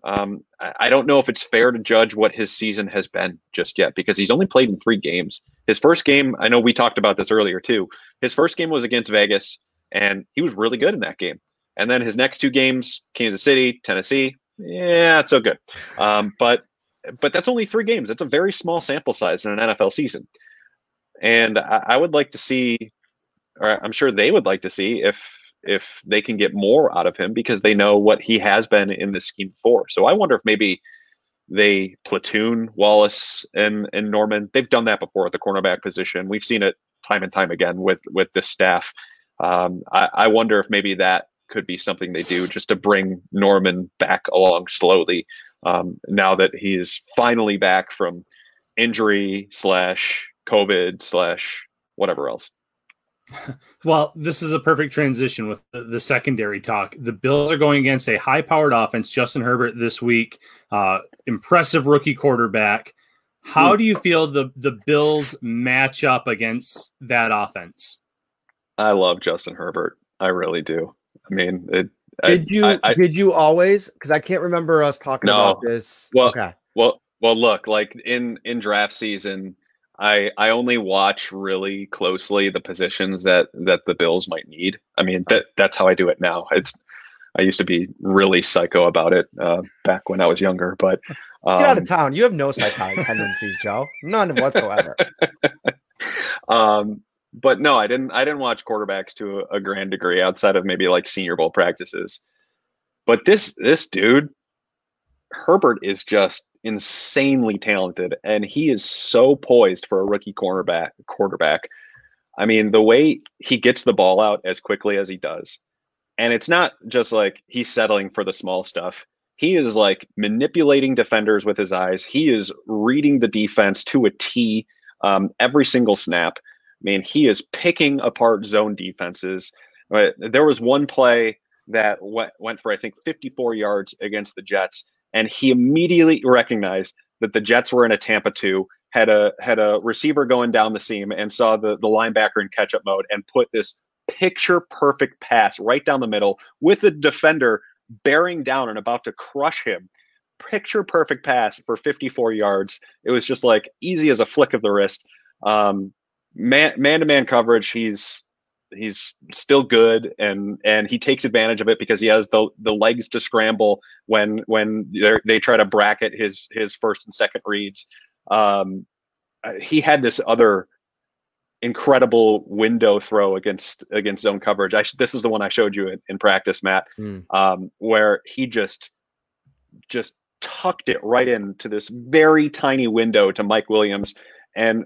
um, I, I, don't know if it's fair to judge what his season has been just yet because he's only played in three games. His first game, I know we talked about this earlier too. His first game was against Vegas, and he was really good in that game. And then his next two games, Kansas City, Tennessee, yeah, not so good. Um, but but that's only three games. It's a very small sample size in an NFL season. And I, I would like to see, or I'm sure they would like to see if if they can get more out of him because they know what he has been in this scheme for. So I wonder if maybe they platoon Wallace and and Norman. They've done that before at the cornerback position. We've seen it time and time again with with this staff. Um, I, I wonder if maybe that could be something they do just to bring Norman back along slowly. Um, now that he is finally back from injury slash COVID slash whatever else. Well, this is a perfect transition with the, the, secondary talk. The Bills are going against a high powered offense. Justin Herbert this week, uh, impressive rookie quarterback. How do you feel the, the Bills match up against that offense? I love Justin Herbert. I really do. I mean, it, did I, you I, I, did you always? Because I can't remember us talking no, about this. Well, okay. Well, well, look, like in in draft season, I I only watch really closely the positions that that the Bills might need. I mean that that's how I do it now. It's I used to be really psycho about it uh, back when I was younger. But um, get out of um, town. You have no psychotic tendencies, Joe. None whatsoever. um, but no, I didn't. I didn't watch quarterbacks to a, grand degree outside of maybe like Senior Bowl practices. But this this dude, Herbert, is just insanely talented, and he is so poised for a rookie cornerback quarterback. I mean, the way he gets the ball out as quickly as he does, and it's not just like he's settling for the small stuff. He is like manipulating defenders with his eyes. He is reading the defense to a T um, every single snap. I mean, he is picking apart zone defenses. But There was one play that went, went for, I think, 54 yards against the Jets, and he immediately recognized that the Jets were in a Tampa 2, had a had a receiver going down the seam and saw the, the linebacker in catch up mode and put this picture perfect pass right down the middle with the defender bearing down and about to crush him. Picture perfect pass for 54 yards. It was just like easy as a flick of the wrist. Um, man man to man coverage, he's he's still good and and he takes advantage of it because he has the the legs to scramble when when they try to bracket his his first and second reads. Um, uh, he had this other incredible window throw against against zone coverage. I this is the one I showed you in, in practice, Matt, mm. um, where he just just tucked it right into this very tiny window to Mike Williams, and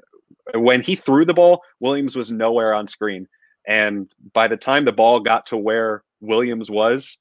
when he threw the ball, Williams was nowhere on screen. And by the time the ball got to where Williams was,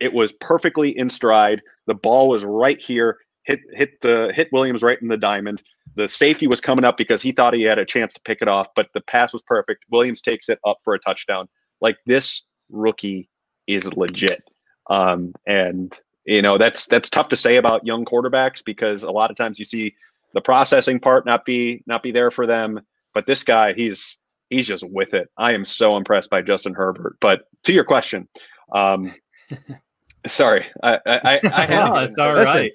it was perfectly in stride. The ball was right here, hit hit the hit Williams right in the diamond. The safety was coming up because he thought he had a chance to pick it off, but the pass was perfect. Williams takes it up for a touchdown. Like this rookie is legit. Um, and you know that's that's tough to say about young quarterbacks because a lot of times you see the processing part not be not be there for them. But this guy, he's he's just with it. I am so impressed by Justin Herbert. But to your question, um, sorry, I I, I, I had no, it's all right.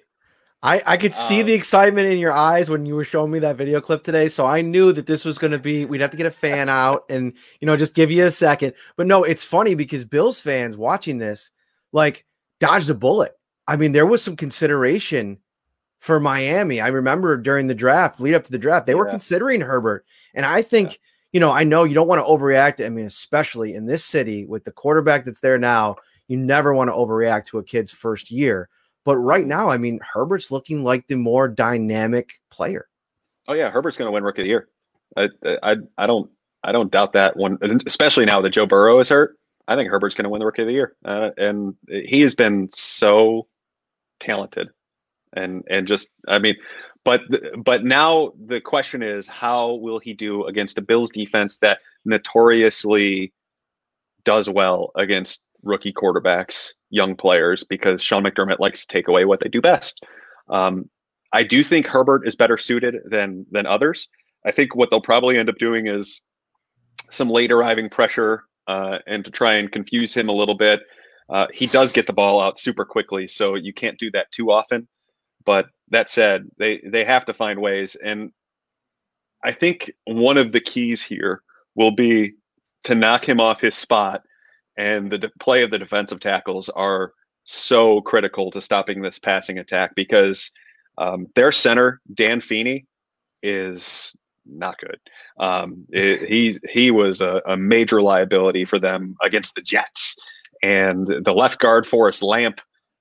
I, I could see um, the excitement in your eyes when you were showing me that video clip today. So I knew that this was going to be, we'd have to get a fan out and, you know, just give you a second. But no, it's funny because Bills fans watching this, like, dodged a bullet. I mean, there was some consideration for Miami. I remember during the draft, lead up to the draft, they yeah. were considering Herbert. And I think, yeah. you know, I know you don't want to overreact. I mean, especially in this city with the quarterback that's there now, you never want to overreact to a kid's first year. But right now, I mean, Herbert's looking like the more dynamic player. Oh yeah, Herbert's going to win Rookie of the Year. I, I I don't I don't doubt that one, especially now that Joe Burrow is hurt. I think Herbert's going to win the Rookie of the Year, uh, and he has been so talented and and just I mean, but but now the question is how will he do against a Bills defense that notoriously does well against rookie quarterbacks, young players, because Sean McDermott likes to take away what they do best. Um, I do think Herbert is better suited than than others. I think what they'll probably end up doing is some late arriving pressure uh, and to try and confuse him a little bit. Uh, he does get the ball out super quickly, so you can't do that too often. But that said, they they have to find ways, and I think one of the keys here will be to knock him off his spot. And the de- play of the defensive tackles are so critical to stopping this passing attack because um, their center Dan Feeney is not good. Um, it, he's he was a, a, major liability for them against the Jets, and the left guard Forrest Lamp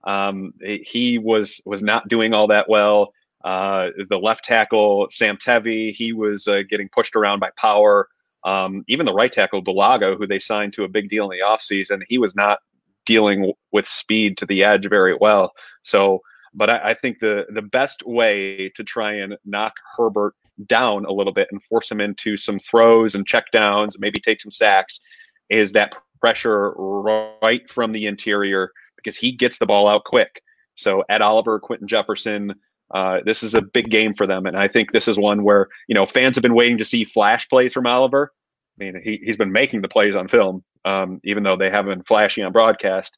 um, he was was not doing all that well. Uh, the left tackle Sam Tevi, he was uh, getting pushed around by power. Um, even the right tackle Bulaga, who they signed to a big deal in the offseason, he was not dealing w- with speed to the edge very well. So, but I, I think the the best way to try and knock Herbert down a little bit and force him into some throws and checkdowns, maybe take some sacks, is that pressure right from the interior because he gets the ball out quick. So Ed Oliver, Quinton Jefferson, uh, this is a big game for them, and I think this is one where you know fans have been waiting to see flash plays from Oliver. I mean, he he's been making the plays on film, um, even though they haven't been flashy on broadcast.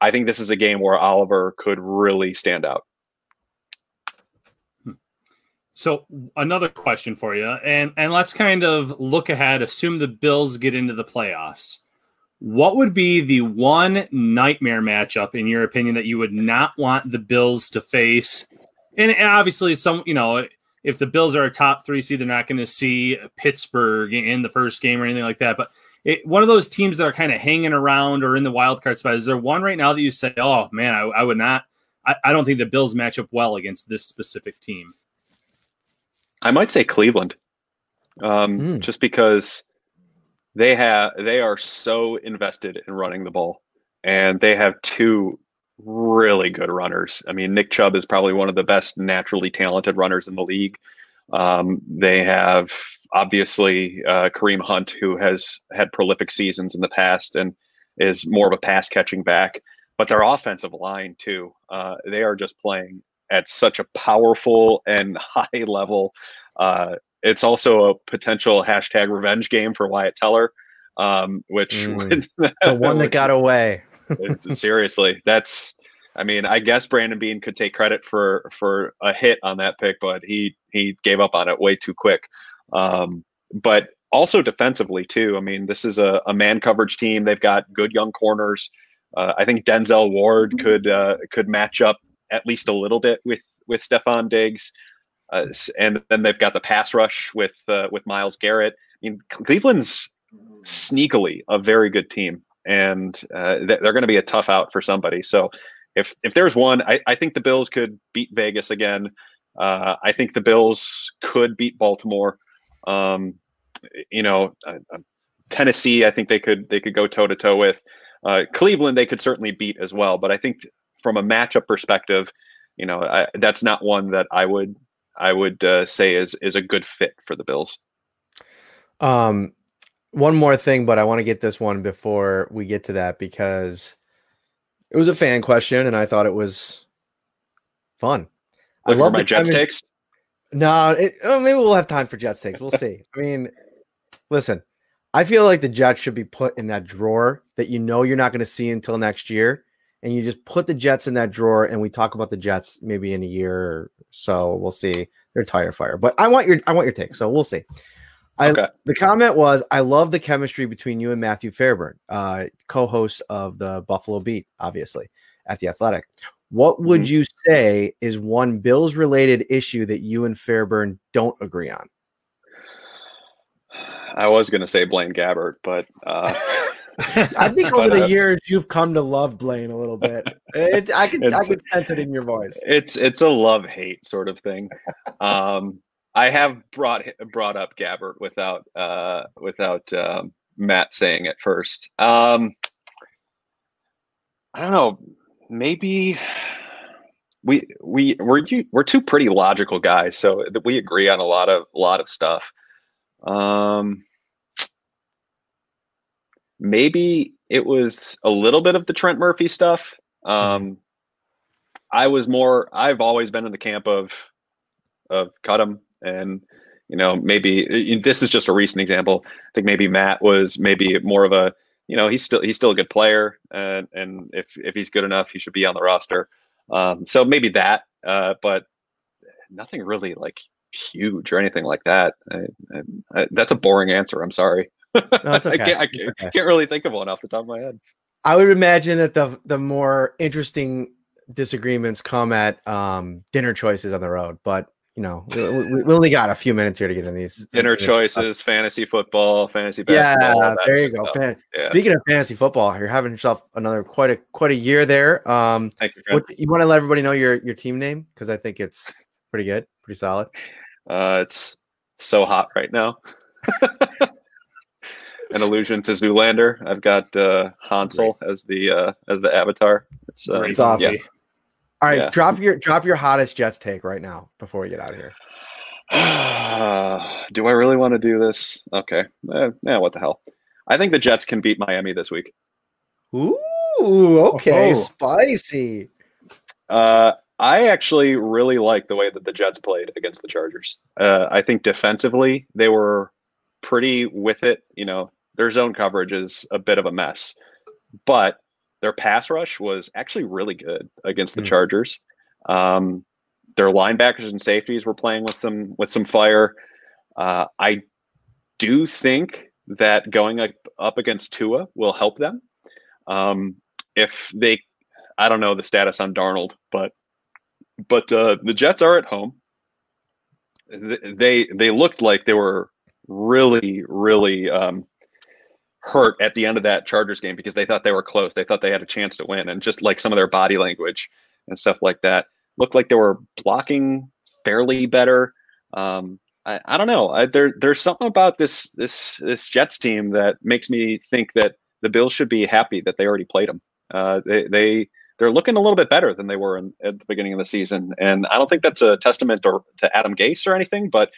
I think this is a game where Oliver could really stand out. So another question for you, and and let's kind of look ahead. Assume the Bills get into the playoffs What would be the one nightmare matchup, in your opinion, that you would not want the Bills to face? And obviously, some you know, if the Bills are a top three seed, they're not going to see Pittsburgh in the first game or anything like that. But it, one of those teams that are kind of hanging around or in the wild card spot, is there one right now that you say, oh man, I, I would not, I, I, don't think the Bills match up well against this specific team? I might say Cleveland, um, mm. just because they have they are so invested in running the ball, and they have two really good runners. I mean, Nick Chubb is probably one of the best naturally talented runners in the league. Um, they have obviously uh, Kareem Hunt, who has had prolific seasons in the past and is more of a pass catching back. But their offensive line, too, uh, they are just playing at such a powerful and high level. Uh, it's also a potential hashtag revenge game for Wyatt Teller, um, which mm, the one that got away. seriously, that's I mean, I guess Brandon Beane could take credit for for a hit on that pick, but he he gave up on it way too quick. Um, but also defensively too. I mean, this is a, a man coverage team. They've got good young corners. Uh, I think Denzel Ward could uh, could match up at least a little bit with with Stefon Diggs, uh, and then they've got the pass rush with uh, with Myles Garrett. I mean, Cleveland's sneakily a very good team, and uh, they're going to be a tough out for somebody. So if if there's one, I, I think the Bills could beat Vegas again. Uh, I think the Bills could beat Baltimore. Um, you know, uh, uh Tennessee, I think they could they could go toe to toe with. Cleveland, they could certainly beat as well. But I think from a matchup perspective, you know, I, that's not one that I would I would uh, say is is a good fit for the Bills. Um, one more thing, but I want to get this one before we get to that because it was a fan question, and I thought it was fun. I love my Jets takes. No, it, oh, maybe we'll have time for Jets takes. We'll see. I mean, listen, I feel like the Jets should be put in that drawer that you know you're not going to see until next year, and you just put the Jets in that drawer, and we talk about the Jets maybe in a year or so. We'll see. They're tire fire, but I want your I want your take, so we'll see. I, okay. The comment was, I love the chemistry between you and Matthew Fairburn, uh, co-host of the Buffalo Beat, obviously at the Athletic. What would mm-hmm. you say is one Bills related issue that you and Fairburn don't agree on? I was going to say Blaine Gabbert, but uh, I think over the uh, years you've come to love Blaine a little bit. It, I can I can sense it in your voice. It's it's a love hate sort of thing. Um, I have brought brought up Gabbert without uh, without um, Matt saying it first. Um, I don't know. Maybe we we we're we're two pretty logical guys, so we agree on a lot of a lot of stuff. Um, maybe it was a little bit of the Trent Murphy stuff. Um, I was more. I've always been in the camp of of cut him and you know maybe this is just a recent example i think maybe matt was maybe more of a you know he's still he's still a good player and and if if he's good enough he should be on the roster um, so maybe that uh, but nothing really like huge or anything like that I, I, I, that's a boring answer i'm sorry no, okay. I, can't, I can't, okay. can't really think of one off the top of my head i would imagine that the the more interesting disagreements come at um, dinner choices on the road but you know, we, we, only got a few minutes here to get in these dinner choices, fantasy football, fantasy basketball. Yeah, there you go. Fan- yeah. Speaking of fantasy football, you're having yourself another quite a quite a year there. Um, Thank you. What, you want to let everybody know your your team name because I think it's pretty good, pretty solid. Uh, it's so hot right now. An allusion to Zoolander. I've got uh, Hansel Great. as the uh, as the avatar. It's, uh, it's awesome. Yeah. All right, yeah. drop your drop your hottest Jets take right now before we get out of here. do I really want to do this? Okay, eh, yeah, what the hell? I think the Jets can beat Miami this week. Ooh, okay, oh. spicy. Uh, I actually really like the way that the Jets played against the Chargers. Uh, I think defensively they were pretty with it. You know, their zone coverage is a bit of a mess, but their pass rush was actually really good against the mm. Chargers. Um, their linebackers and safeties were playing with some with some fire. Uh, I do think that going up, up against Tua will help them. Um, if they, I don't know the status on Darnold, but but uh, the Jets are at home. They they looked like they were really really um, hurt at the end of that Chargers game because they thought they were close. They thought they had a chance to win, and just like some of their body language and stuff like that looked like they were blocking fairly better. Um, I, I don't know. I, there there's something about this this this Jets team that makes me think that the Bills should be happy that they already played them. Uh, they they they're looking a little bit better than they were in, at the beginning of the season, and I don't think that's a testament or to Adam Gase or anything, but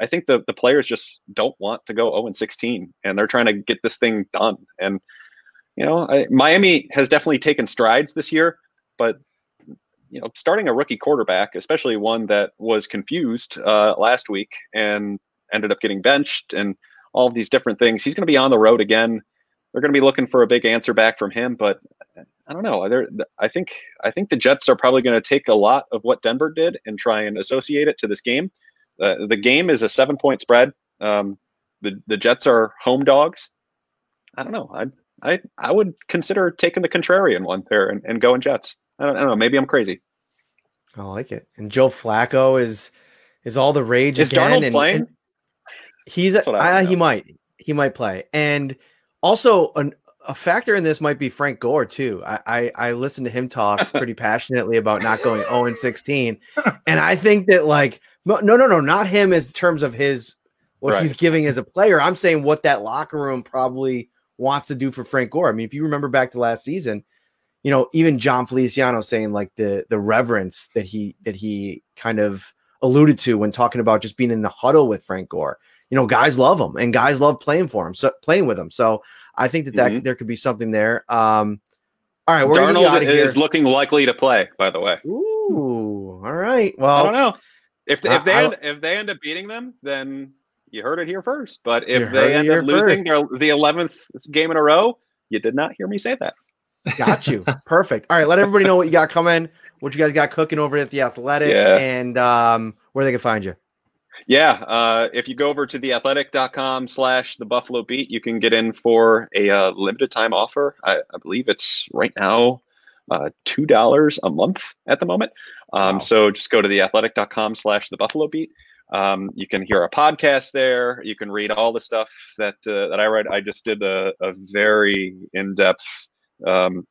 I think the the players just don't want to go 0 and 16, and they're trying to get this thing done. And you know, I, Miami has definitely taken strides this year, but you know, starting a rookie quarterback, especially one that was confused uh, last week and ended up getting benched and all of these different things, he's going to be on the road again. They're going to be looking for a big answer back from him, but I don't know. They're, I think I think the Jets are probably going to take a lot of what Denver did and try and associate it to this game. Uh, the game is a seven point spread. Um, the the Jets are home dogs. I don't know. I I I would consider taking the contrarian one there and, and going Jets. I don't, I don't know. Maybe I'm crazy. I like it. And Joe Flacco is is all the rage is again. Darnold and, playing? and he's uh, he might he might play. And also an, a factor in this might be Frank Gore too. I, I I listened to him talk pretty passionately about not going 0 and 16, and I think that like no no no not him in terms of his what right. he's giving as a player. I'm saying what that locker room probably wants to do for Frank Gore. I mean, if you remember back to last season, you know, even Jon Feliciano saying like the the reverence that he that he kind of alluded to when talking about just being in the huddle with Frank Gore. You know, guys love him and guys love playing for him, so playing with him. So I think that, that mm-hmm. there could be something there. Um, all right, we're Darnold is looking likely to play. By the way. Ooh, all right. Well, I don't know if if they end, if they end up beating them, then you heard it here first. But if they end up losing their the eleventh game in a row, you did not hear me say that. Got you. Perfect. All right, let everybody know what you got coming, what you guys got cooking over at the Athletic, yeah. and um, where they can find you. Yeah, uh, if you go over to theathletic.com slash the Buffalo Beat, you can get in for a uh, limited time offer. I, I, believe it's right now uh, $2 a month at the moment. Um, wow. So just go to theathletic.com slash the Buffalo Beat. Um, you can hear a podcast there. You can read all the stuff that uh, that I read. I just did a, a very in depth um,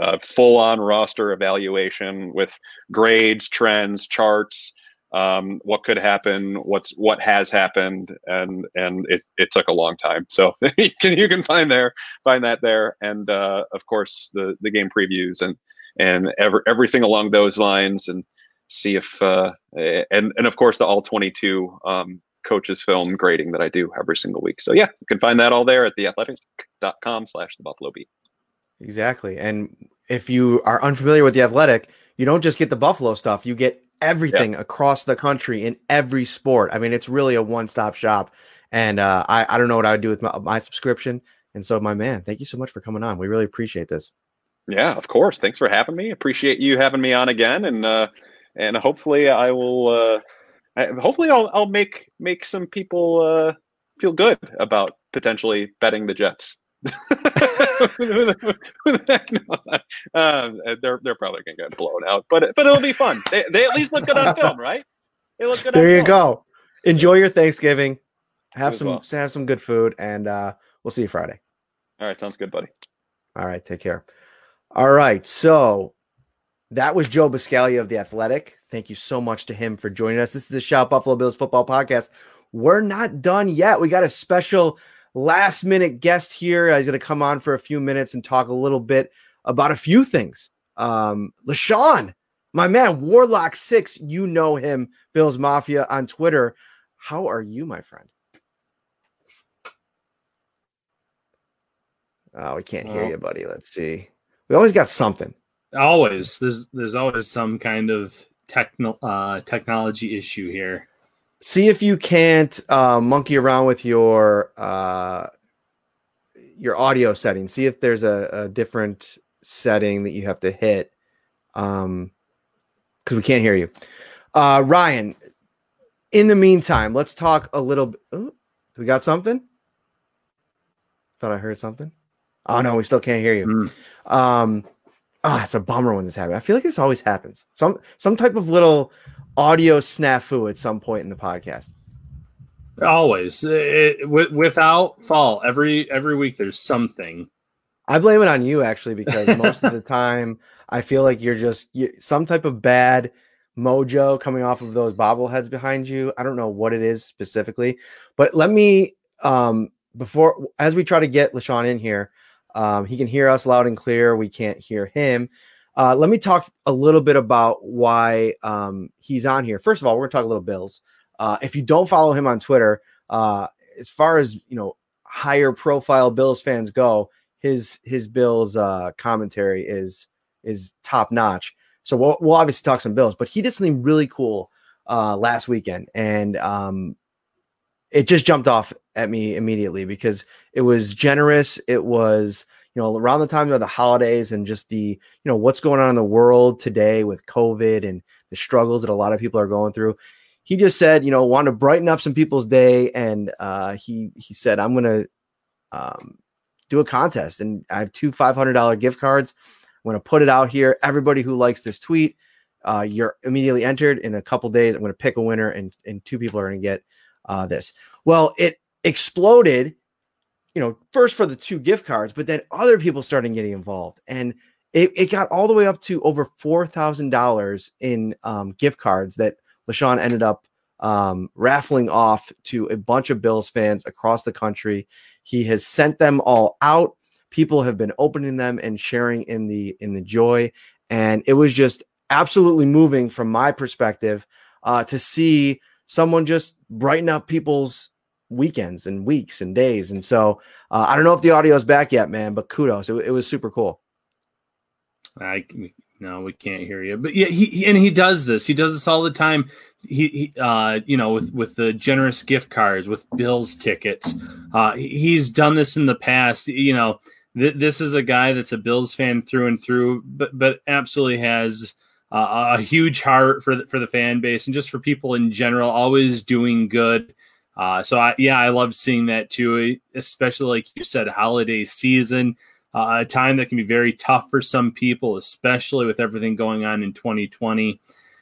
uh, full on roster evaluation with grades, trends, charts, um, what could happen, what's what has happened, and and it, it took a long time. So you can you can find there find that there, and uh, of course the the game previews and and ever, everything along those lines, and see if uh, and and of course the all twenty two um, coaches film grading that I do every single week. So yeah, you can find that all there at theathletic.com slash the Buffalo Beat. Exactly. And if you are unfamiliar with the athletic, you don't just get the Buffalo stuff, you get everything yeah. across the country in every sport. I mean, it's really a one stop shop. And uh, I, I don't know what I would do with my, my subscription. And so, my man, thank you so much for coming on. We really appreciate this. Yeah, of course. Thanks for having me. Appreciate you having me on again, and uh, and hopefully I will. Uh, I, hopefully I'll I'll make make some people uh, feel good about potentially betting the Jets. Um, they're they're probably gonna get blown out, but but it'll be fun. They, they at least look good on film, right? They look good. There you film. go. Enjoy your Thanksgiving. Have some well. have some good food, and uh, we'll see you Friday. All right, sounds good, buddy. All right, take care. All right, so that was Joe Buscaglia of the Athletic. Thank you so much to him for joining us. This is the Shout Buffalo Bills Football Podcast. We're not done yet. We got a special last minute guest here. He's going to come on for a few minutes and talk a little bit about a few things. Um, LeSean, my man, Warlock Six, you know him, Bills Mafia on Twitter. How are you, my friend? Oh, we can't hear you, buddy. Let's see. We always got something. Always. There's there's always some kind of techno uh, technology issue here see if you can't uh, monkey around with your uh, your audio settings. See if there's a, a, different setting that you have to hit. Um, because we can't hear you. Uh, Ryan. In the meantime, let's talk a little. Oh, we got something. thought I heard something. Oh no, we still can't hear you. Mm. Um, ah, it's a bummer when this happens. I feel like this always happens. Some some type of little audio snafu at some point in the podcast. Always, it, wi- without fall, every every week there's something. I blame it on you actually because most of the time I feel like you're just you, some type of bad mojo coming off of those bobbleheads behind you. I don't know what it is specifically, but let me um before as we try to get LaShawn in here, um, he can hear us loud and clear. We can't hear him. Uh, let me talk a little bit about why um, he's on here. First of all, we're gonna talk a little Bills. Uh, if you don't follow him on Twitter, uh, as far as you know, higher profile Bills fans go, his his Bills uh, commentary is is top notch. So we'll, we'll obviously talk some Bills, but he did something really cool uh, last weekend, and um, it just jumped off at me immediately because it was generous. It was you know around the time of the holidays and just the you know what's going on in the world today with COVID and the struggles that a lot of people are going through. He just said, you know, want to brighten up some people's day, and uh, he he said, I'm gonna um, do a contest, and I have two five hundred dollar gift cards. I'm gonna put it out here. Everybody who likes this tweet, uh, you're immediately entered. In a couple days, I'm gonna pick a winner, and and two people are gonna get uh, this. Well, it exploded, you know, first for the two gift cards, but then other people started getting involved, and it, it got all the way up to over four thousand dollars in um, gift cards that LaShawn ended up um, raffling off to a bunch of Bills fans across the country. He has sent them all out. People have been opening them and sharing in the in the joy, and it was just absolutely moving from my perspective uh, to see someone just brighten up people's weekends and weeks and days. And so uh, I don't know if the audio is back yet, man, but kudos. It, it was super cool. I no, we can't hear you. But yeah, he, he and he does this. He does this all the time. He, he uh, you know, with with the generous gift cards, with Bills tickets. Uh, he's done this in the past. You know, th- this is a guy that's a Bills fan through and through, but but absolutely has uh, a huge heart for the, for the fan base and just for people in general. Always doing good. Uh, so I, yeah, I love seeing that too, especially like you said, holiday season uh, a time that can be very tough for some people, especially with everything going on in 2020.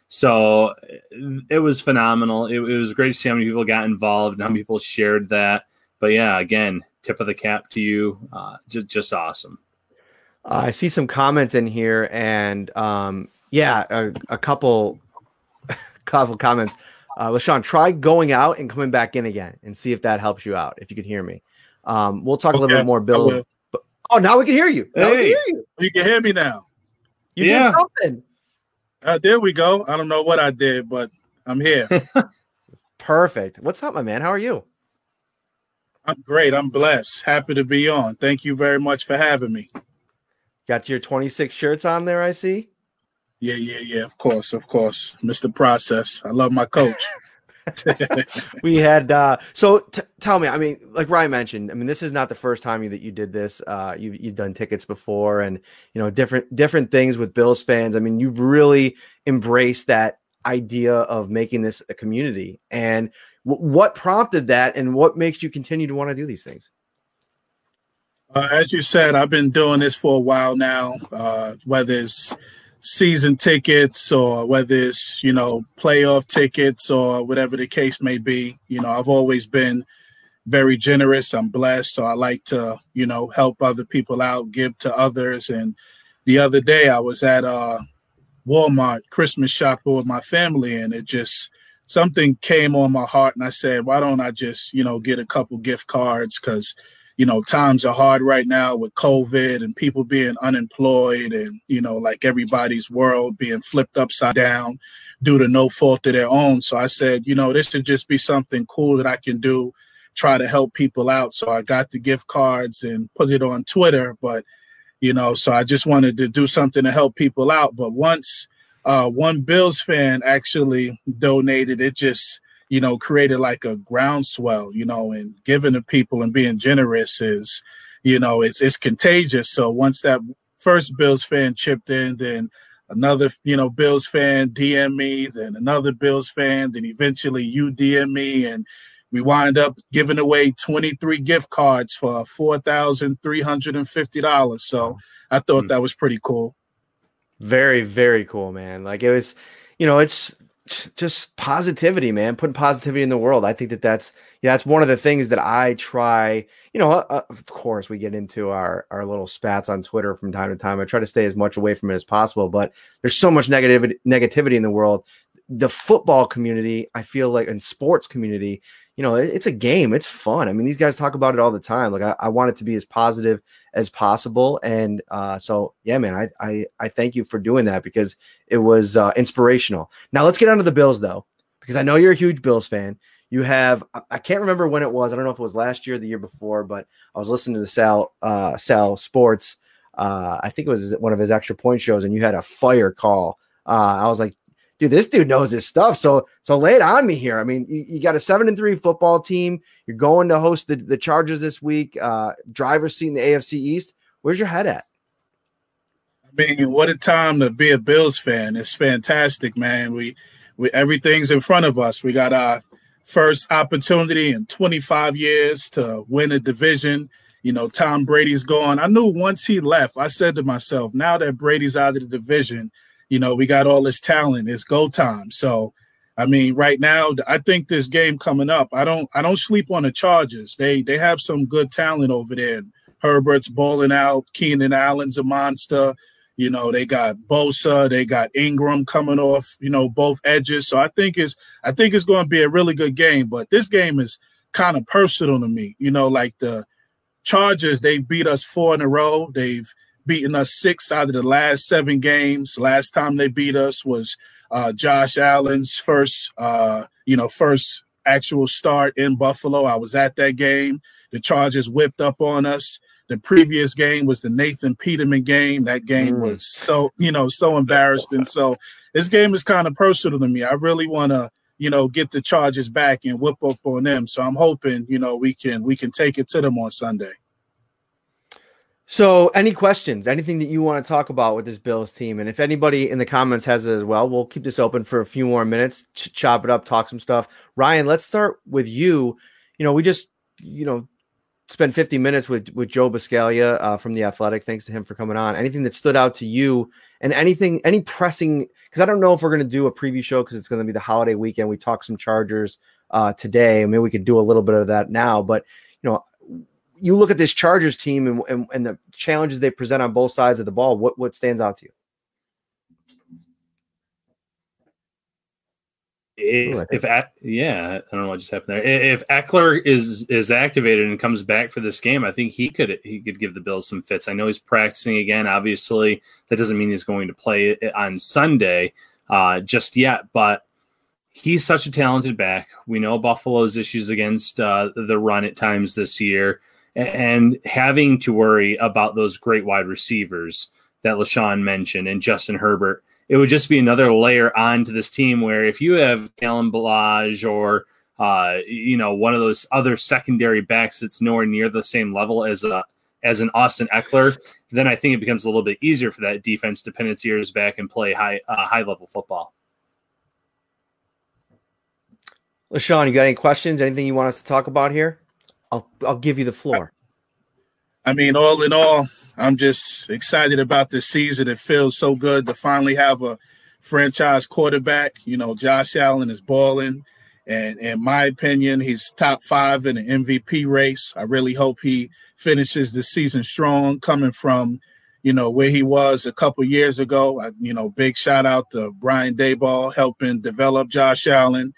So it was phenomenal. It, it, was great to see how many people got involved and how many people shared that. But yeah, again, tip of the cap to you. Uh, just, just awesome. I see some comments in here, and um, yeah, a, a couple, couple comments. Uh, LaShawn, try going out and coming back in again and see if that helps you out. If you can hear me, um, we'll talk okay. a little bit more Bill Oh, now we can hear you. Now hey, can hear you. you. can hear me now. You yeah. did something. Uh, there we go. I don't know what I did, but I'm here. Perfect. What's up, my man? How are you? I'm great. I'm blessed. Happy to be on. Thank you very much for having me. Got your 26 shirts on there, I see. Yeah, yeah, yeah. Of course, of course. Mr. Process. I love my coach. we had uh so t- tell me i mean like ryan mentioned i mean this is not the first time you, that you did this uh you, you've done tickets before and you know different different things with bills fans i mean you've really embraced that idea of making this a community and w- what prompted that and what makes you continue to want to do these things uh, as you said i've been doing this for a while now uh whether it's season tickets or whether it's you know playoff tickets or whatever the case may be you know i've always been very generous. I'm blessed. So i like to you know help other people out give to others. And the other day i was at uh walmart christmas shopping with my family and it just something came on my heart and i said why don't i just you know get a couple gift cards? Because you know times are hard right now with covid and people being unemployed and you know like everybody's world being flipped upside down due to no fault of their own. So i said you know this should just be something cool that i can do try to help people out. So i got the gift cards and put it on twitter but you know so i just wanted to do something to help people out. But once uh, one bills fan actually donated it just you know, created like a groundswell, you know, and giving to people and being generous is, you know, it's it's contagious. So once that first Bills fan chipped in, then another, you know, Bills fan DM me, then another Bills fan, then eventually you DM me, and we wind up giving away 23 gift cards for $4,350. So I thought mm. that was pretty cool. Very, very cool, man. Like it was, you know, it's just positivity, man. Putting positivity in the world. I think that that's yeah, that's one of the things that I try. You know, uh, of course, we get into our our little spats on Twitter from time to time. I try to stay as much away from it as possible, but there's so much negativity negativity in the world. The football community, I feel like, and sports community, you know, it's a game. It's fun. I mean, these guys talk about it all the time. Like, I, I want it to be as positive as possible. And uh, so, yeah, man, I, I I thank you for doing that because it was uh, inspirational. Now let's get on to the Bills though, because I know you're a huge Bills fan. You have I can't remember when it was. I don't know if it was last year or the year before, but I was listening to the Sal uh, Sal Sports. Uh, I think it was one of his extra point shows, and you had a fire call. Uh, I was like, dude, this dude knows his stuff. So so lay it on me here. I mean, you, you got a seven and three football team. You're going to host the, the Chargers this week. Uh, driver's seat in the AFC East. Where's your head at? I mean, what a time to be a Bills fan. It's fantastic, man. We we everything's in front of us. We got our first opportunity in 25 years to win a division. You know, Tom Brady's gone. I knew once he left, I said to myself, now that Brady's out of the division, you know, we got all this talent. It's go time. So, I mean, right now, I think this game coming up, I don't, I don't sleep on the Chargers. They, they have some good talent over there. And Herbert's balling out. Keenan Allen's a monster. You know, they got Bosa, they got Ingram coming off, you know, both edges. So I think it's, I think it's going to be a really good game. But this game is kind of personal to me. You know, like the Chargers, they beat us four in a row. They've beaten us six out of the last seven games. Last time they beat us was uh, Josh Allen's first, uh, you know, first actual start in Buffalo. I was at that game. The Chargers whipped up on us. The previous game was the Nathan Peterman game. That game mm. was so, you know, so embarrassed. And so this game is kind of personal to me. I really want to, you know, get the Chargers back and whip up on them. So I'm hoping, you know, we can we can take it to them on Sunday. So, any questions, anything that you want to talk about with this Bills team? And if anybody in the comments has it as well, we'll keep this open for a few more minutes, ch- chop it up, talk some stuff. Ryan, let's start with you. You know, we just, you know, spent 50 minutes with with Joe Buscaglia uh, from the Athletic. Thanks to him for coming on. Anything that stood out to you, and anything, any pressing? Because I don't know if we're going to do a preview show because it's going to be the holiday weekend. We talked some Chargers uh, today. I mean, we could do a little bit of that now, but you know, you look at this Chargers team and, and, and the challenges they present on both sides of the ball. What what stands out to you? If, if yeah, I don't know what just happened there. If Ekeler is is activated and comes back for this game, I think he could he could give the Bills some fits. I know he's practicing again. Obviously, that doesn't mean he's going to play on Sunday uh, just yet, but he's such a talented back. We know Buffalo's issues against uh, the run at times this year and having to worry about those great wide receivers that LeSean mentioned and Justin Herbert, it would just be another layer onto this team where if you have Kalen Ballage or uh, you know one of those other secondary backs that's nowhere near the same level as a as an Austin Ekeler, then I think it becomes a little bit easier for that defense to pin its ears back and play high uh, high level football. LeSean, you got any questions? Anything you want us to talk about here? I'll I'll give you the floor. I mean, all in all, I'm just excited about this season. It feels so good to finally have a franchise quarterback. You know, Josh Allen is balling. And in my opinion, he's top five in the MVP race. I really hope he finishes the season strong, coming from, you know, where he was a couple years ago. I, you know, big shout out to Brian Daboll helping develop Josh Allen.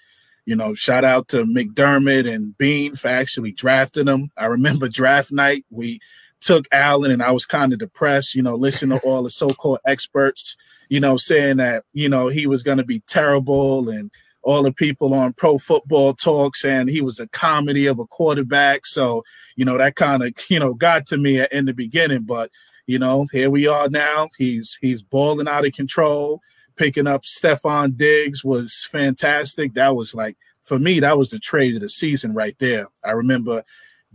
You know, shout out to McDermott and Beane for actually drafting him. I remember draft night. We took Allen and I was kind of depressed, you know, listening to all the so-called experts, you know, saying that, you know, he was going to be terrible and all the people on pro football talk saying he was a comedy of a quarterback. So, you know, that kind of, you know, got to me in the beginning, but you know, here we are now. He's he's balling out of control picking up Stefon Diggs was fantastic. That was like for me, that was the trade of the season right there. I remember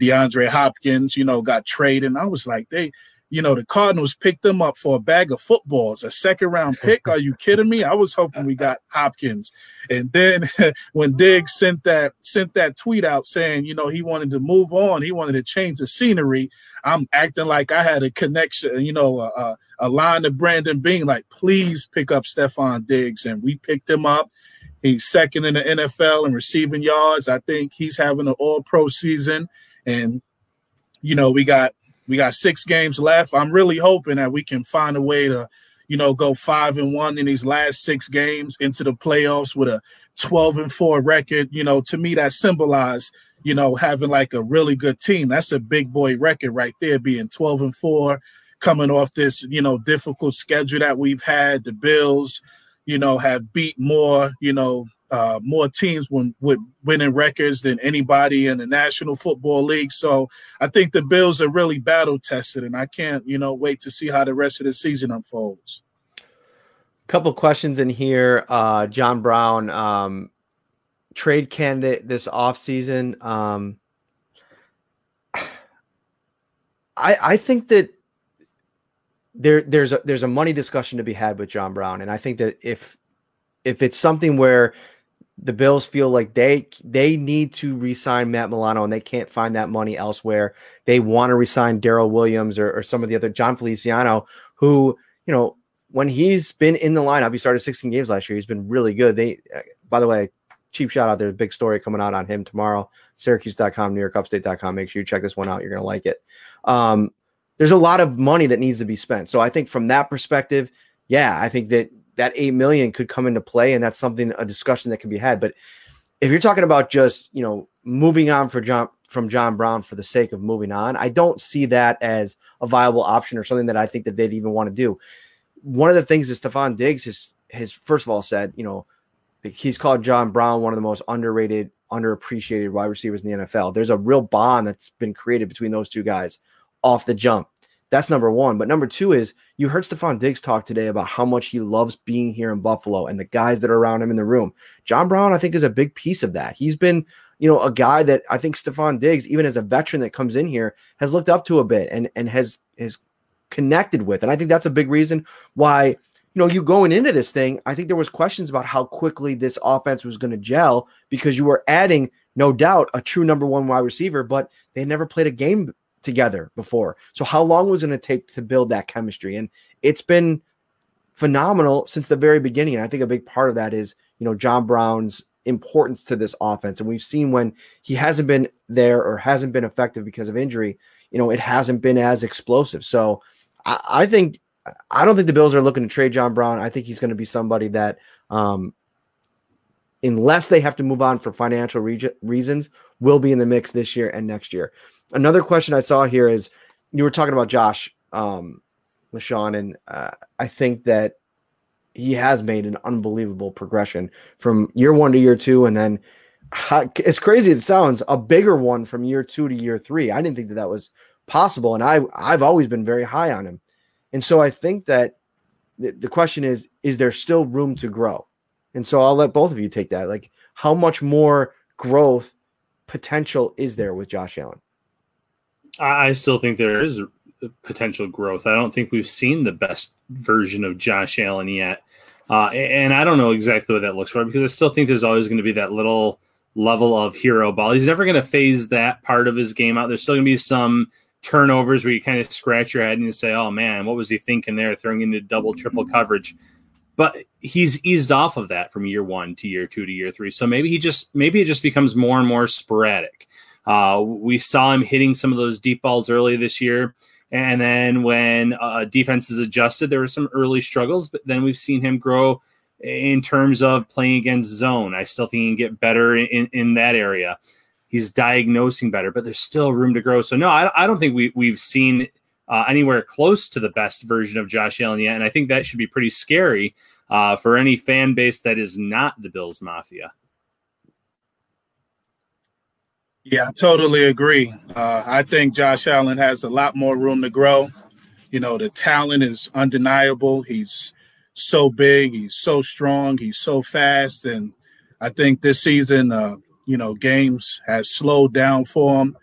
DeAndre Hopkins, you know, got traded. And I was like, they you know, the Cardinals picked them up for a bag of footballs, a second round pick. Are you kidding me? I was hoping we got Hopkins. And then when Diggs sent that sent that tweet out saying, you know, he wanted to move on, he wanted to change the scenery. I'm acting like I had a connection, you know, a, a line to Brandon Beane, like, please pick up Stefon Diggs. And we picked him up. He's second in the NFL in receiving yards. I think he's having an all pro season. And, you know, we got we got six games left. I'm really hoping that we can find a way to, you know, go five and one in these last six games into the playoffs with a 12 and four record. You know, to me, that symbolized, you know, having like a really good team. That's a big boy record right there, being 12 and four, coming off this, you know, difficult schedule that we've had. The Bills, you know, have beat more, you know, uh, more teams with winning records than anybody in the National Football League. So I think the Bills are really battle tested, and I can't, you know, wait to see how the rest of the season unfolds. Couple questions in here. Uh, John Brown, um, trade candidate this offseason. Um, I I think that there there's a there's a money discussion to be had with John Brown, and I think that if if it's something where the Bills feel like they they need to resign Matt Milano and they can't find that money elsewhere. They want to resign Daryl Williams or, or, some of the other Jon Feliciano, who you know when he's been in the lineup, he started 16 games last year. He's been really good. They, uh, by the way, cheap shout out. There's a big story coming out on him tomorrow. Syracuse.com, New York Upstate.com. Make sure you check this one out. You're gonna like it. Um, there's a lot of money that needs to be spent. So I think from that perspective, yeah, I think that that 8 million could come into play and that's something a discussion that can be had. But if you're talking about just you know moving on for john from john brown for the sake of moving on i don't see that as a viable option or something that i think that they'd even want to do. One of the things that stefon diggs has has first of all said you know he's called john brown one of the most underrated underappreciated wide receivers in the nfl there's a real bond that's been created between those two guys off the jump that's number one. But number two is you heard Stefon Diggs talk today about how much he loves being here in Buffalo and the guys that are around him in the room. John Brown, I think, is a big piece of that. He's been, you know, a guy that I think Stefon Diggs, even as a veteran that comes in here, has looked up to a bit and and has has connected with. And I think that's a big reason why, you know, you going into this thing, I think there was questions about how quickly this offense was going to gel because you were adding, no doubt, a true number one wide receiver, but they never played a game together before. So how long was it going to take to build that chemistry? And it's been phenomenal since the very beginning. And I think a big part of that is, you know, John Brown's importance to this offense. And we've seen when he hasn't been there or hasn't been effective because of injury, you know, it hasn't been as explosive. So I, I think I don't think the Bills are looking to trade John Brown. I think he's going to be somebody that um unless they have to move on for financial re- reasons, will be in the mix this year and next year. Another question I saw here is you were talking about Josh um, LeSean, and uh, I think that he has made an unbelievable progression from year one to year two, and then as crazy as it sounds, a bigger one from year two to year three. I didn't think that that was possible, and I I've always been very high on him, and so I think that the question is: is there still room to grow? And so I'll let both of you take that. Like, how much more growth potential is there with Josh Allen? I still think there is potential growth. I don't think we've seen the best version of Josh Allen yet. Uh, and I don't know exactly what that looks like because I still think there's always going to be that little level of hero ball. He's never going to phase that part of his game out. There's still going to be some turnovers where you kind of scratch your head and you say, oh man, what was he thinking there, throwing into double, triple coverage? But he's eased off of that from year one to year two to year three. So maybe he just, maybe it just becomes more and more sporadic. Uh, we saw him hitting some of those deep balls early this year. And then when uh, defenses adjusted, there were some early struggles, but then we've seen him grow in terms of playing against zone. I still think he can get better in, in that area. He's diagnosing better, but there's still room to grow. So, no, I, I don't think we, we've seen uh, anywhere close to the best version of Josh Allen yet. And I think that should be pretty scary uh, for any fan base that is not the Bills Mafia. Yeah, I totally agree. Uh, I think Josh Allen has a lot more room to grow. You know, the talent is undeniable. He's so big, he's so strong, he's so fast. And I think this season, uh, you know, games has slowed down for him.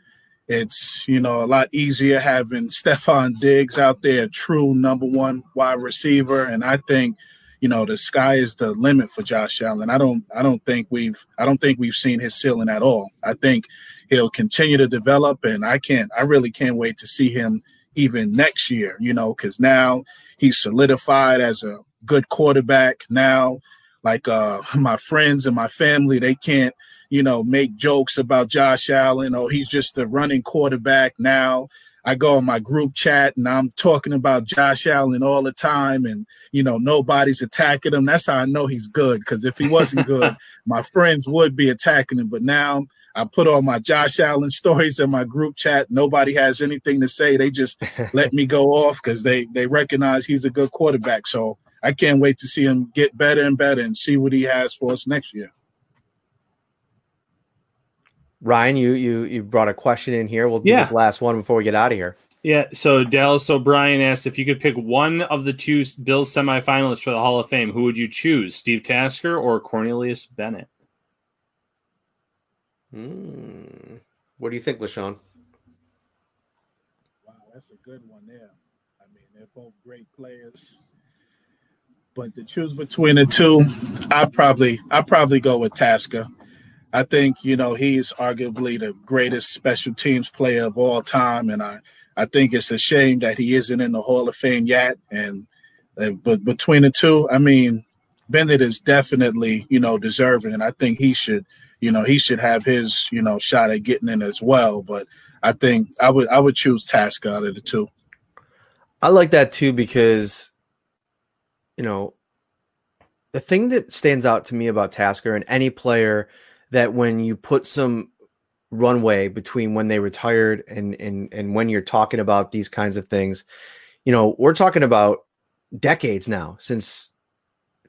it's you know a lot easier having Stefon Diggs out there, true number one wide receiver, and I think you know the sky is the limit for Josh Allen. I don't I don't think we've I don't think we've seen his ceiling at all. I think he'll continue to develop, and I can't I really can't wait to see him even next year. You know, because now he's solidified as a good quarterback. Now, like uh, my friends and my family, they can't you know make jokes about Josh Allen. Oh, he's just a running quarterback now. I go on my group chat and I'm talking about Josh Allen all the time, and you know nobody's attacking him. That's how I know he's good. Because if he wasn't good, my friends would be attacking him. But now I put all my Josh Allen stories in my group chat. Nobody has anything to say. They just let me go off because they they recognize he's a good quarterback. So I can't wait to see him get better and better and see what he has for us next year. Ryan, you you you brought a question in here. We'll do Yeah. this last one before we get out of here. Yeah, so Dallas O'Brien asked if you could pick one of the two Bills semifinalists for the Hall of Fame, who would you choose, Steve Tasker or Cornelius Bennett? Hmm. What do you think, LaShawn? Wow, that's a good one there. I mean, they're both great players. But to choose between the two, I probably I probably go with Tasker. I think you know he's arguably the greatest special teams player of all time, and I I think it's a shame that he isn't in the Hall of Fame yet. And but between the two, I mean, Bennett is definitely you know deserving, and I think he should you know he should have his you know shot at getting in as well. But I think I would I would choose Tasker out of the two. I like that too because, you know, the thing that stands out to me about Tasker and any player that when you put some runway between when they retired and and and when you're talking about these kinds of things, you know, we're talking about decades now since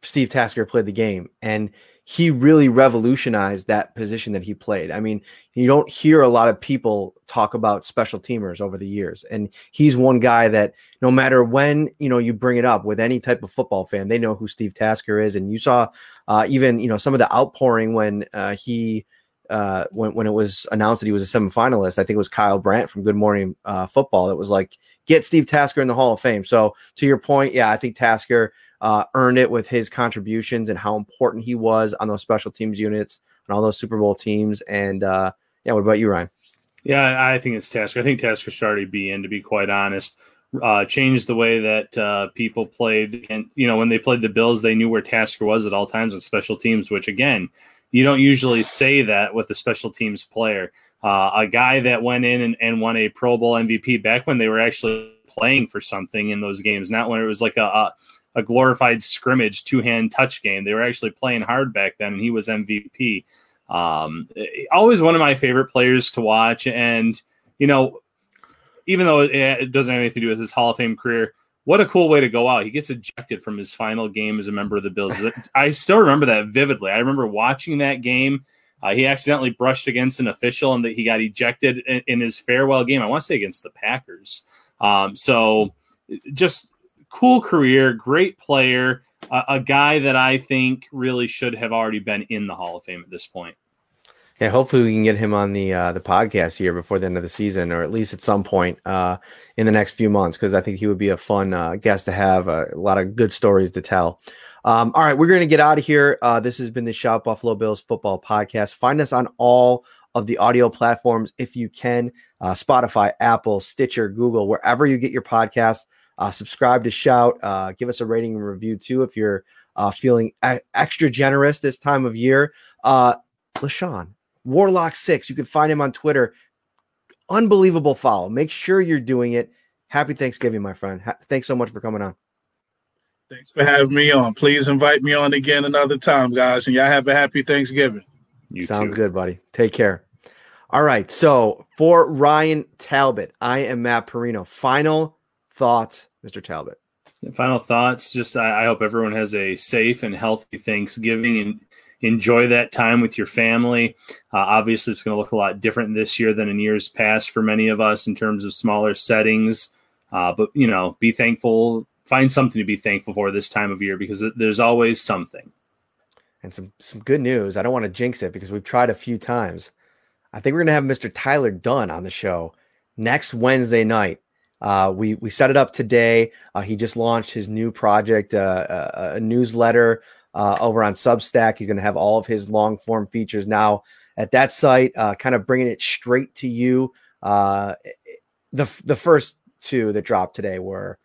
Steve Tasker played the game and he really revolutionized that position that he played. I mean, you don't hear a lot of people talk about special teamers over the years and he's one guy that no matter when you know you bring it up with any type of football fan they know who steve tasker is. And you saw uh, even you know some of the outpouring when uh, he uh, when, when it was announced that he was a semifinalist. I think it was kyle brandt from good morning uh, football that was like get steve tasker in the hall of fame. So to your point yeah i think tasker uh, earned it with his contributions and how important he was on those special teams units and all those super bowl teams and uh, yeah what about you ryan Yeah, I think it's Tasker. I think Tasker should already be in, to be quite honest. Uh, changed the way that uh, people played. And, you know, when they played the Bills, they knew where Tasker was at all times on special teams, which, again, you don't usually say that with a special teams player. Uh, a guy that went in and, and won a Pro Bowl MVP back when they were actually playing for something in those games, not when it was like a, a, a glorified scrimmage two hand touch game. They were actually playing hard back then, and he was MVP. Um, always one of my favorite players to watch. And, you know, even though it, doesn't have anything to do with his Hall of Fame career, what a cool way to go out. He gets ejected from his final game as a member of the Bills. I still remember that vividly. I remember watching that game. Uh, he accidentally brushed against an official and that he got ejected in, in his farewell game. I want to say against the Packers. Um, so just cool career, great player, a guy that I think really should have already been in the Hall of Fame at this point. Yeah, hopefully we can get him on the uh, the podcast here before the end of the season, or at least at some point uh, in the next few months, because I think he would be a fun uh, guest to have. uh, a lot of good stories to tell. Um, all right, we're going to get out of here. Uh, this has been the Shout Buffalo Bills football podcast. Find us on all of the audio platforms if you can: uh, Spotify, Apple, Stitcher, Google, wherever you get your podcast. Uh, subscribe to Shout. Uh, give us a rating and review too if you're uh, feeling e- extra generous this time of year. Uh, LaShawn, Warlock Six. You can find him on Twitter. Unbelievable follow. Make sure you're doing it. Happy Thanksgiving, my friend. Ha- thanks so much for coming on. Thanks for having me on. Please invite me on again another time, guys. And y'all have a happy Thanksgiving. You Sounds too. good, buddy. Take care. All right. So for Ryan Talbot, I am Matt Parrino. Final thoughts, Mr. Talbot. Final thoughts. Just I, I hope everyone has a safe and healthy Thanksgiving and enjoy that time with your family. Uh, obviously, it's going to look a lot different this year than in years past for many of us in terms of smaller settings. Uh, but you know, be thankful. Find something to be thankful for this time of year because there's always something. And some some good news. I don't want to jinx it because we've tried a few times. I think we're going to have Mr. Tyler Dunne on the show next Wednesday night. Uh, we we set it up today. Uh, he just launched his new project, uh, a, uh, a, newsletter uh, over on Substack. He's going to have all of his long form features now at that site, uh, kind of bringing it straight to you. the the first two that dropped today were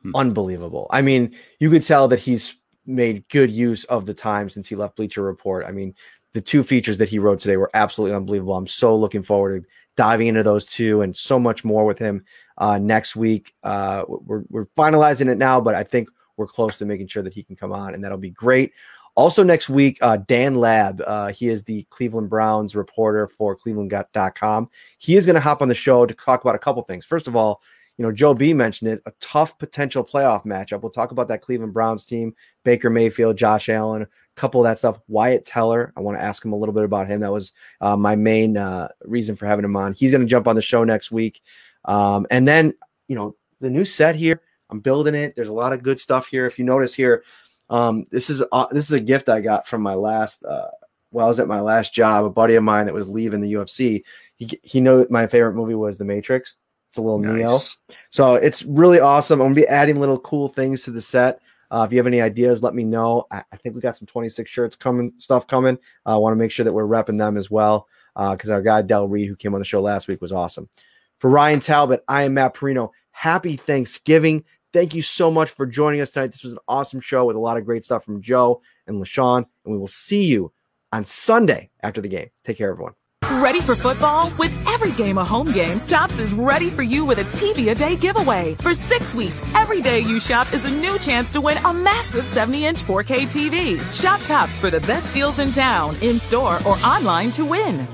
hmm. unbelievable. I mean, you could tell that he's made good use of the time since he left Bleacher Report. I mean, the two features that he wrote today were absolutely unbelievable. I'm so looking forward to diving into those two and so much more with him uh, next week. Uh, we're, we're finalizing it now, but I think we're close to making sure that he can come on, and that'll be great. Also, next week, uh, Dan Lab, uh, he is the Cleveland Browns reporter for cleveland.com. He is going to hop on the show to talk about a couple things. First of all, you know, Joe B mentioned it, a tough potential playoff matchup. We'll talk about that Cleveland Browns team, Baker Mayfield, Josh Allen, a couple of that stuff. Wyatt Teller, I want to ask him a little bit about him. That was uh, my main uh, reason for having him on. He's going to jump on the show next week. Um, and then, you know, the new set here, I'm building it. There's a lot of good stuff here. If you notice here, um, this is uh, this is a gift I got from my last. Uh, well, I was at my last job. A buddy of mine that was leaving the UFC. He he knew my favorite movie was The Matrix. It's a little nice. Neo. So it's really awesome. I'm gonna be adding little cool things to the set. Uh, if you have any ideas, let me know. I, I, think we got some 26 shirts coming, stuff coming. I uh, want to make sure that we're repping them as well Uh, because uh, our guy Del Reed, who came on the show last week, was awesome. For Ryan Talbot, I am Matt Parrino. Happy Thanksgiving. Thank you so much for joining us tonight. This was an awesome show with a lot of great stuff from Joe and LaShawn, and we will see you on Sunday after the game. Take care, everyone. Ready for football? With every game a home game, Tops is ready for you with its TV a day giveaway. For six weeks, every day you shop is a new chance to win a massive 70 inch 4K TV. Shop Tops for the best deals in town, in store, or online to win.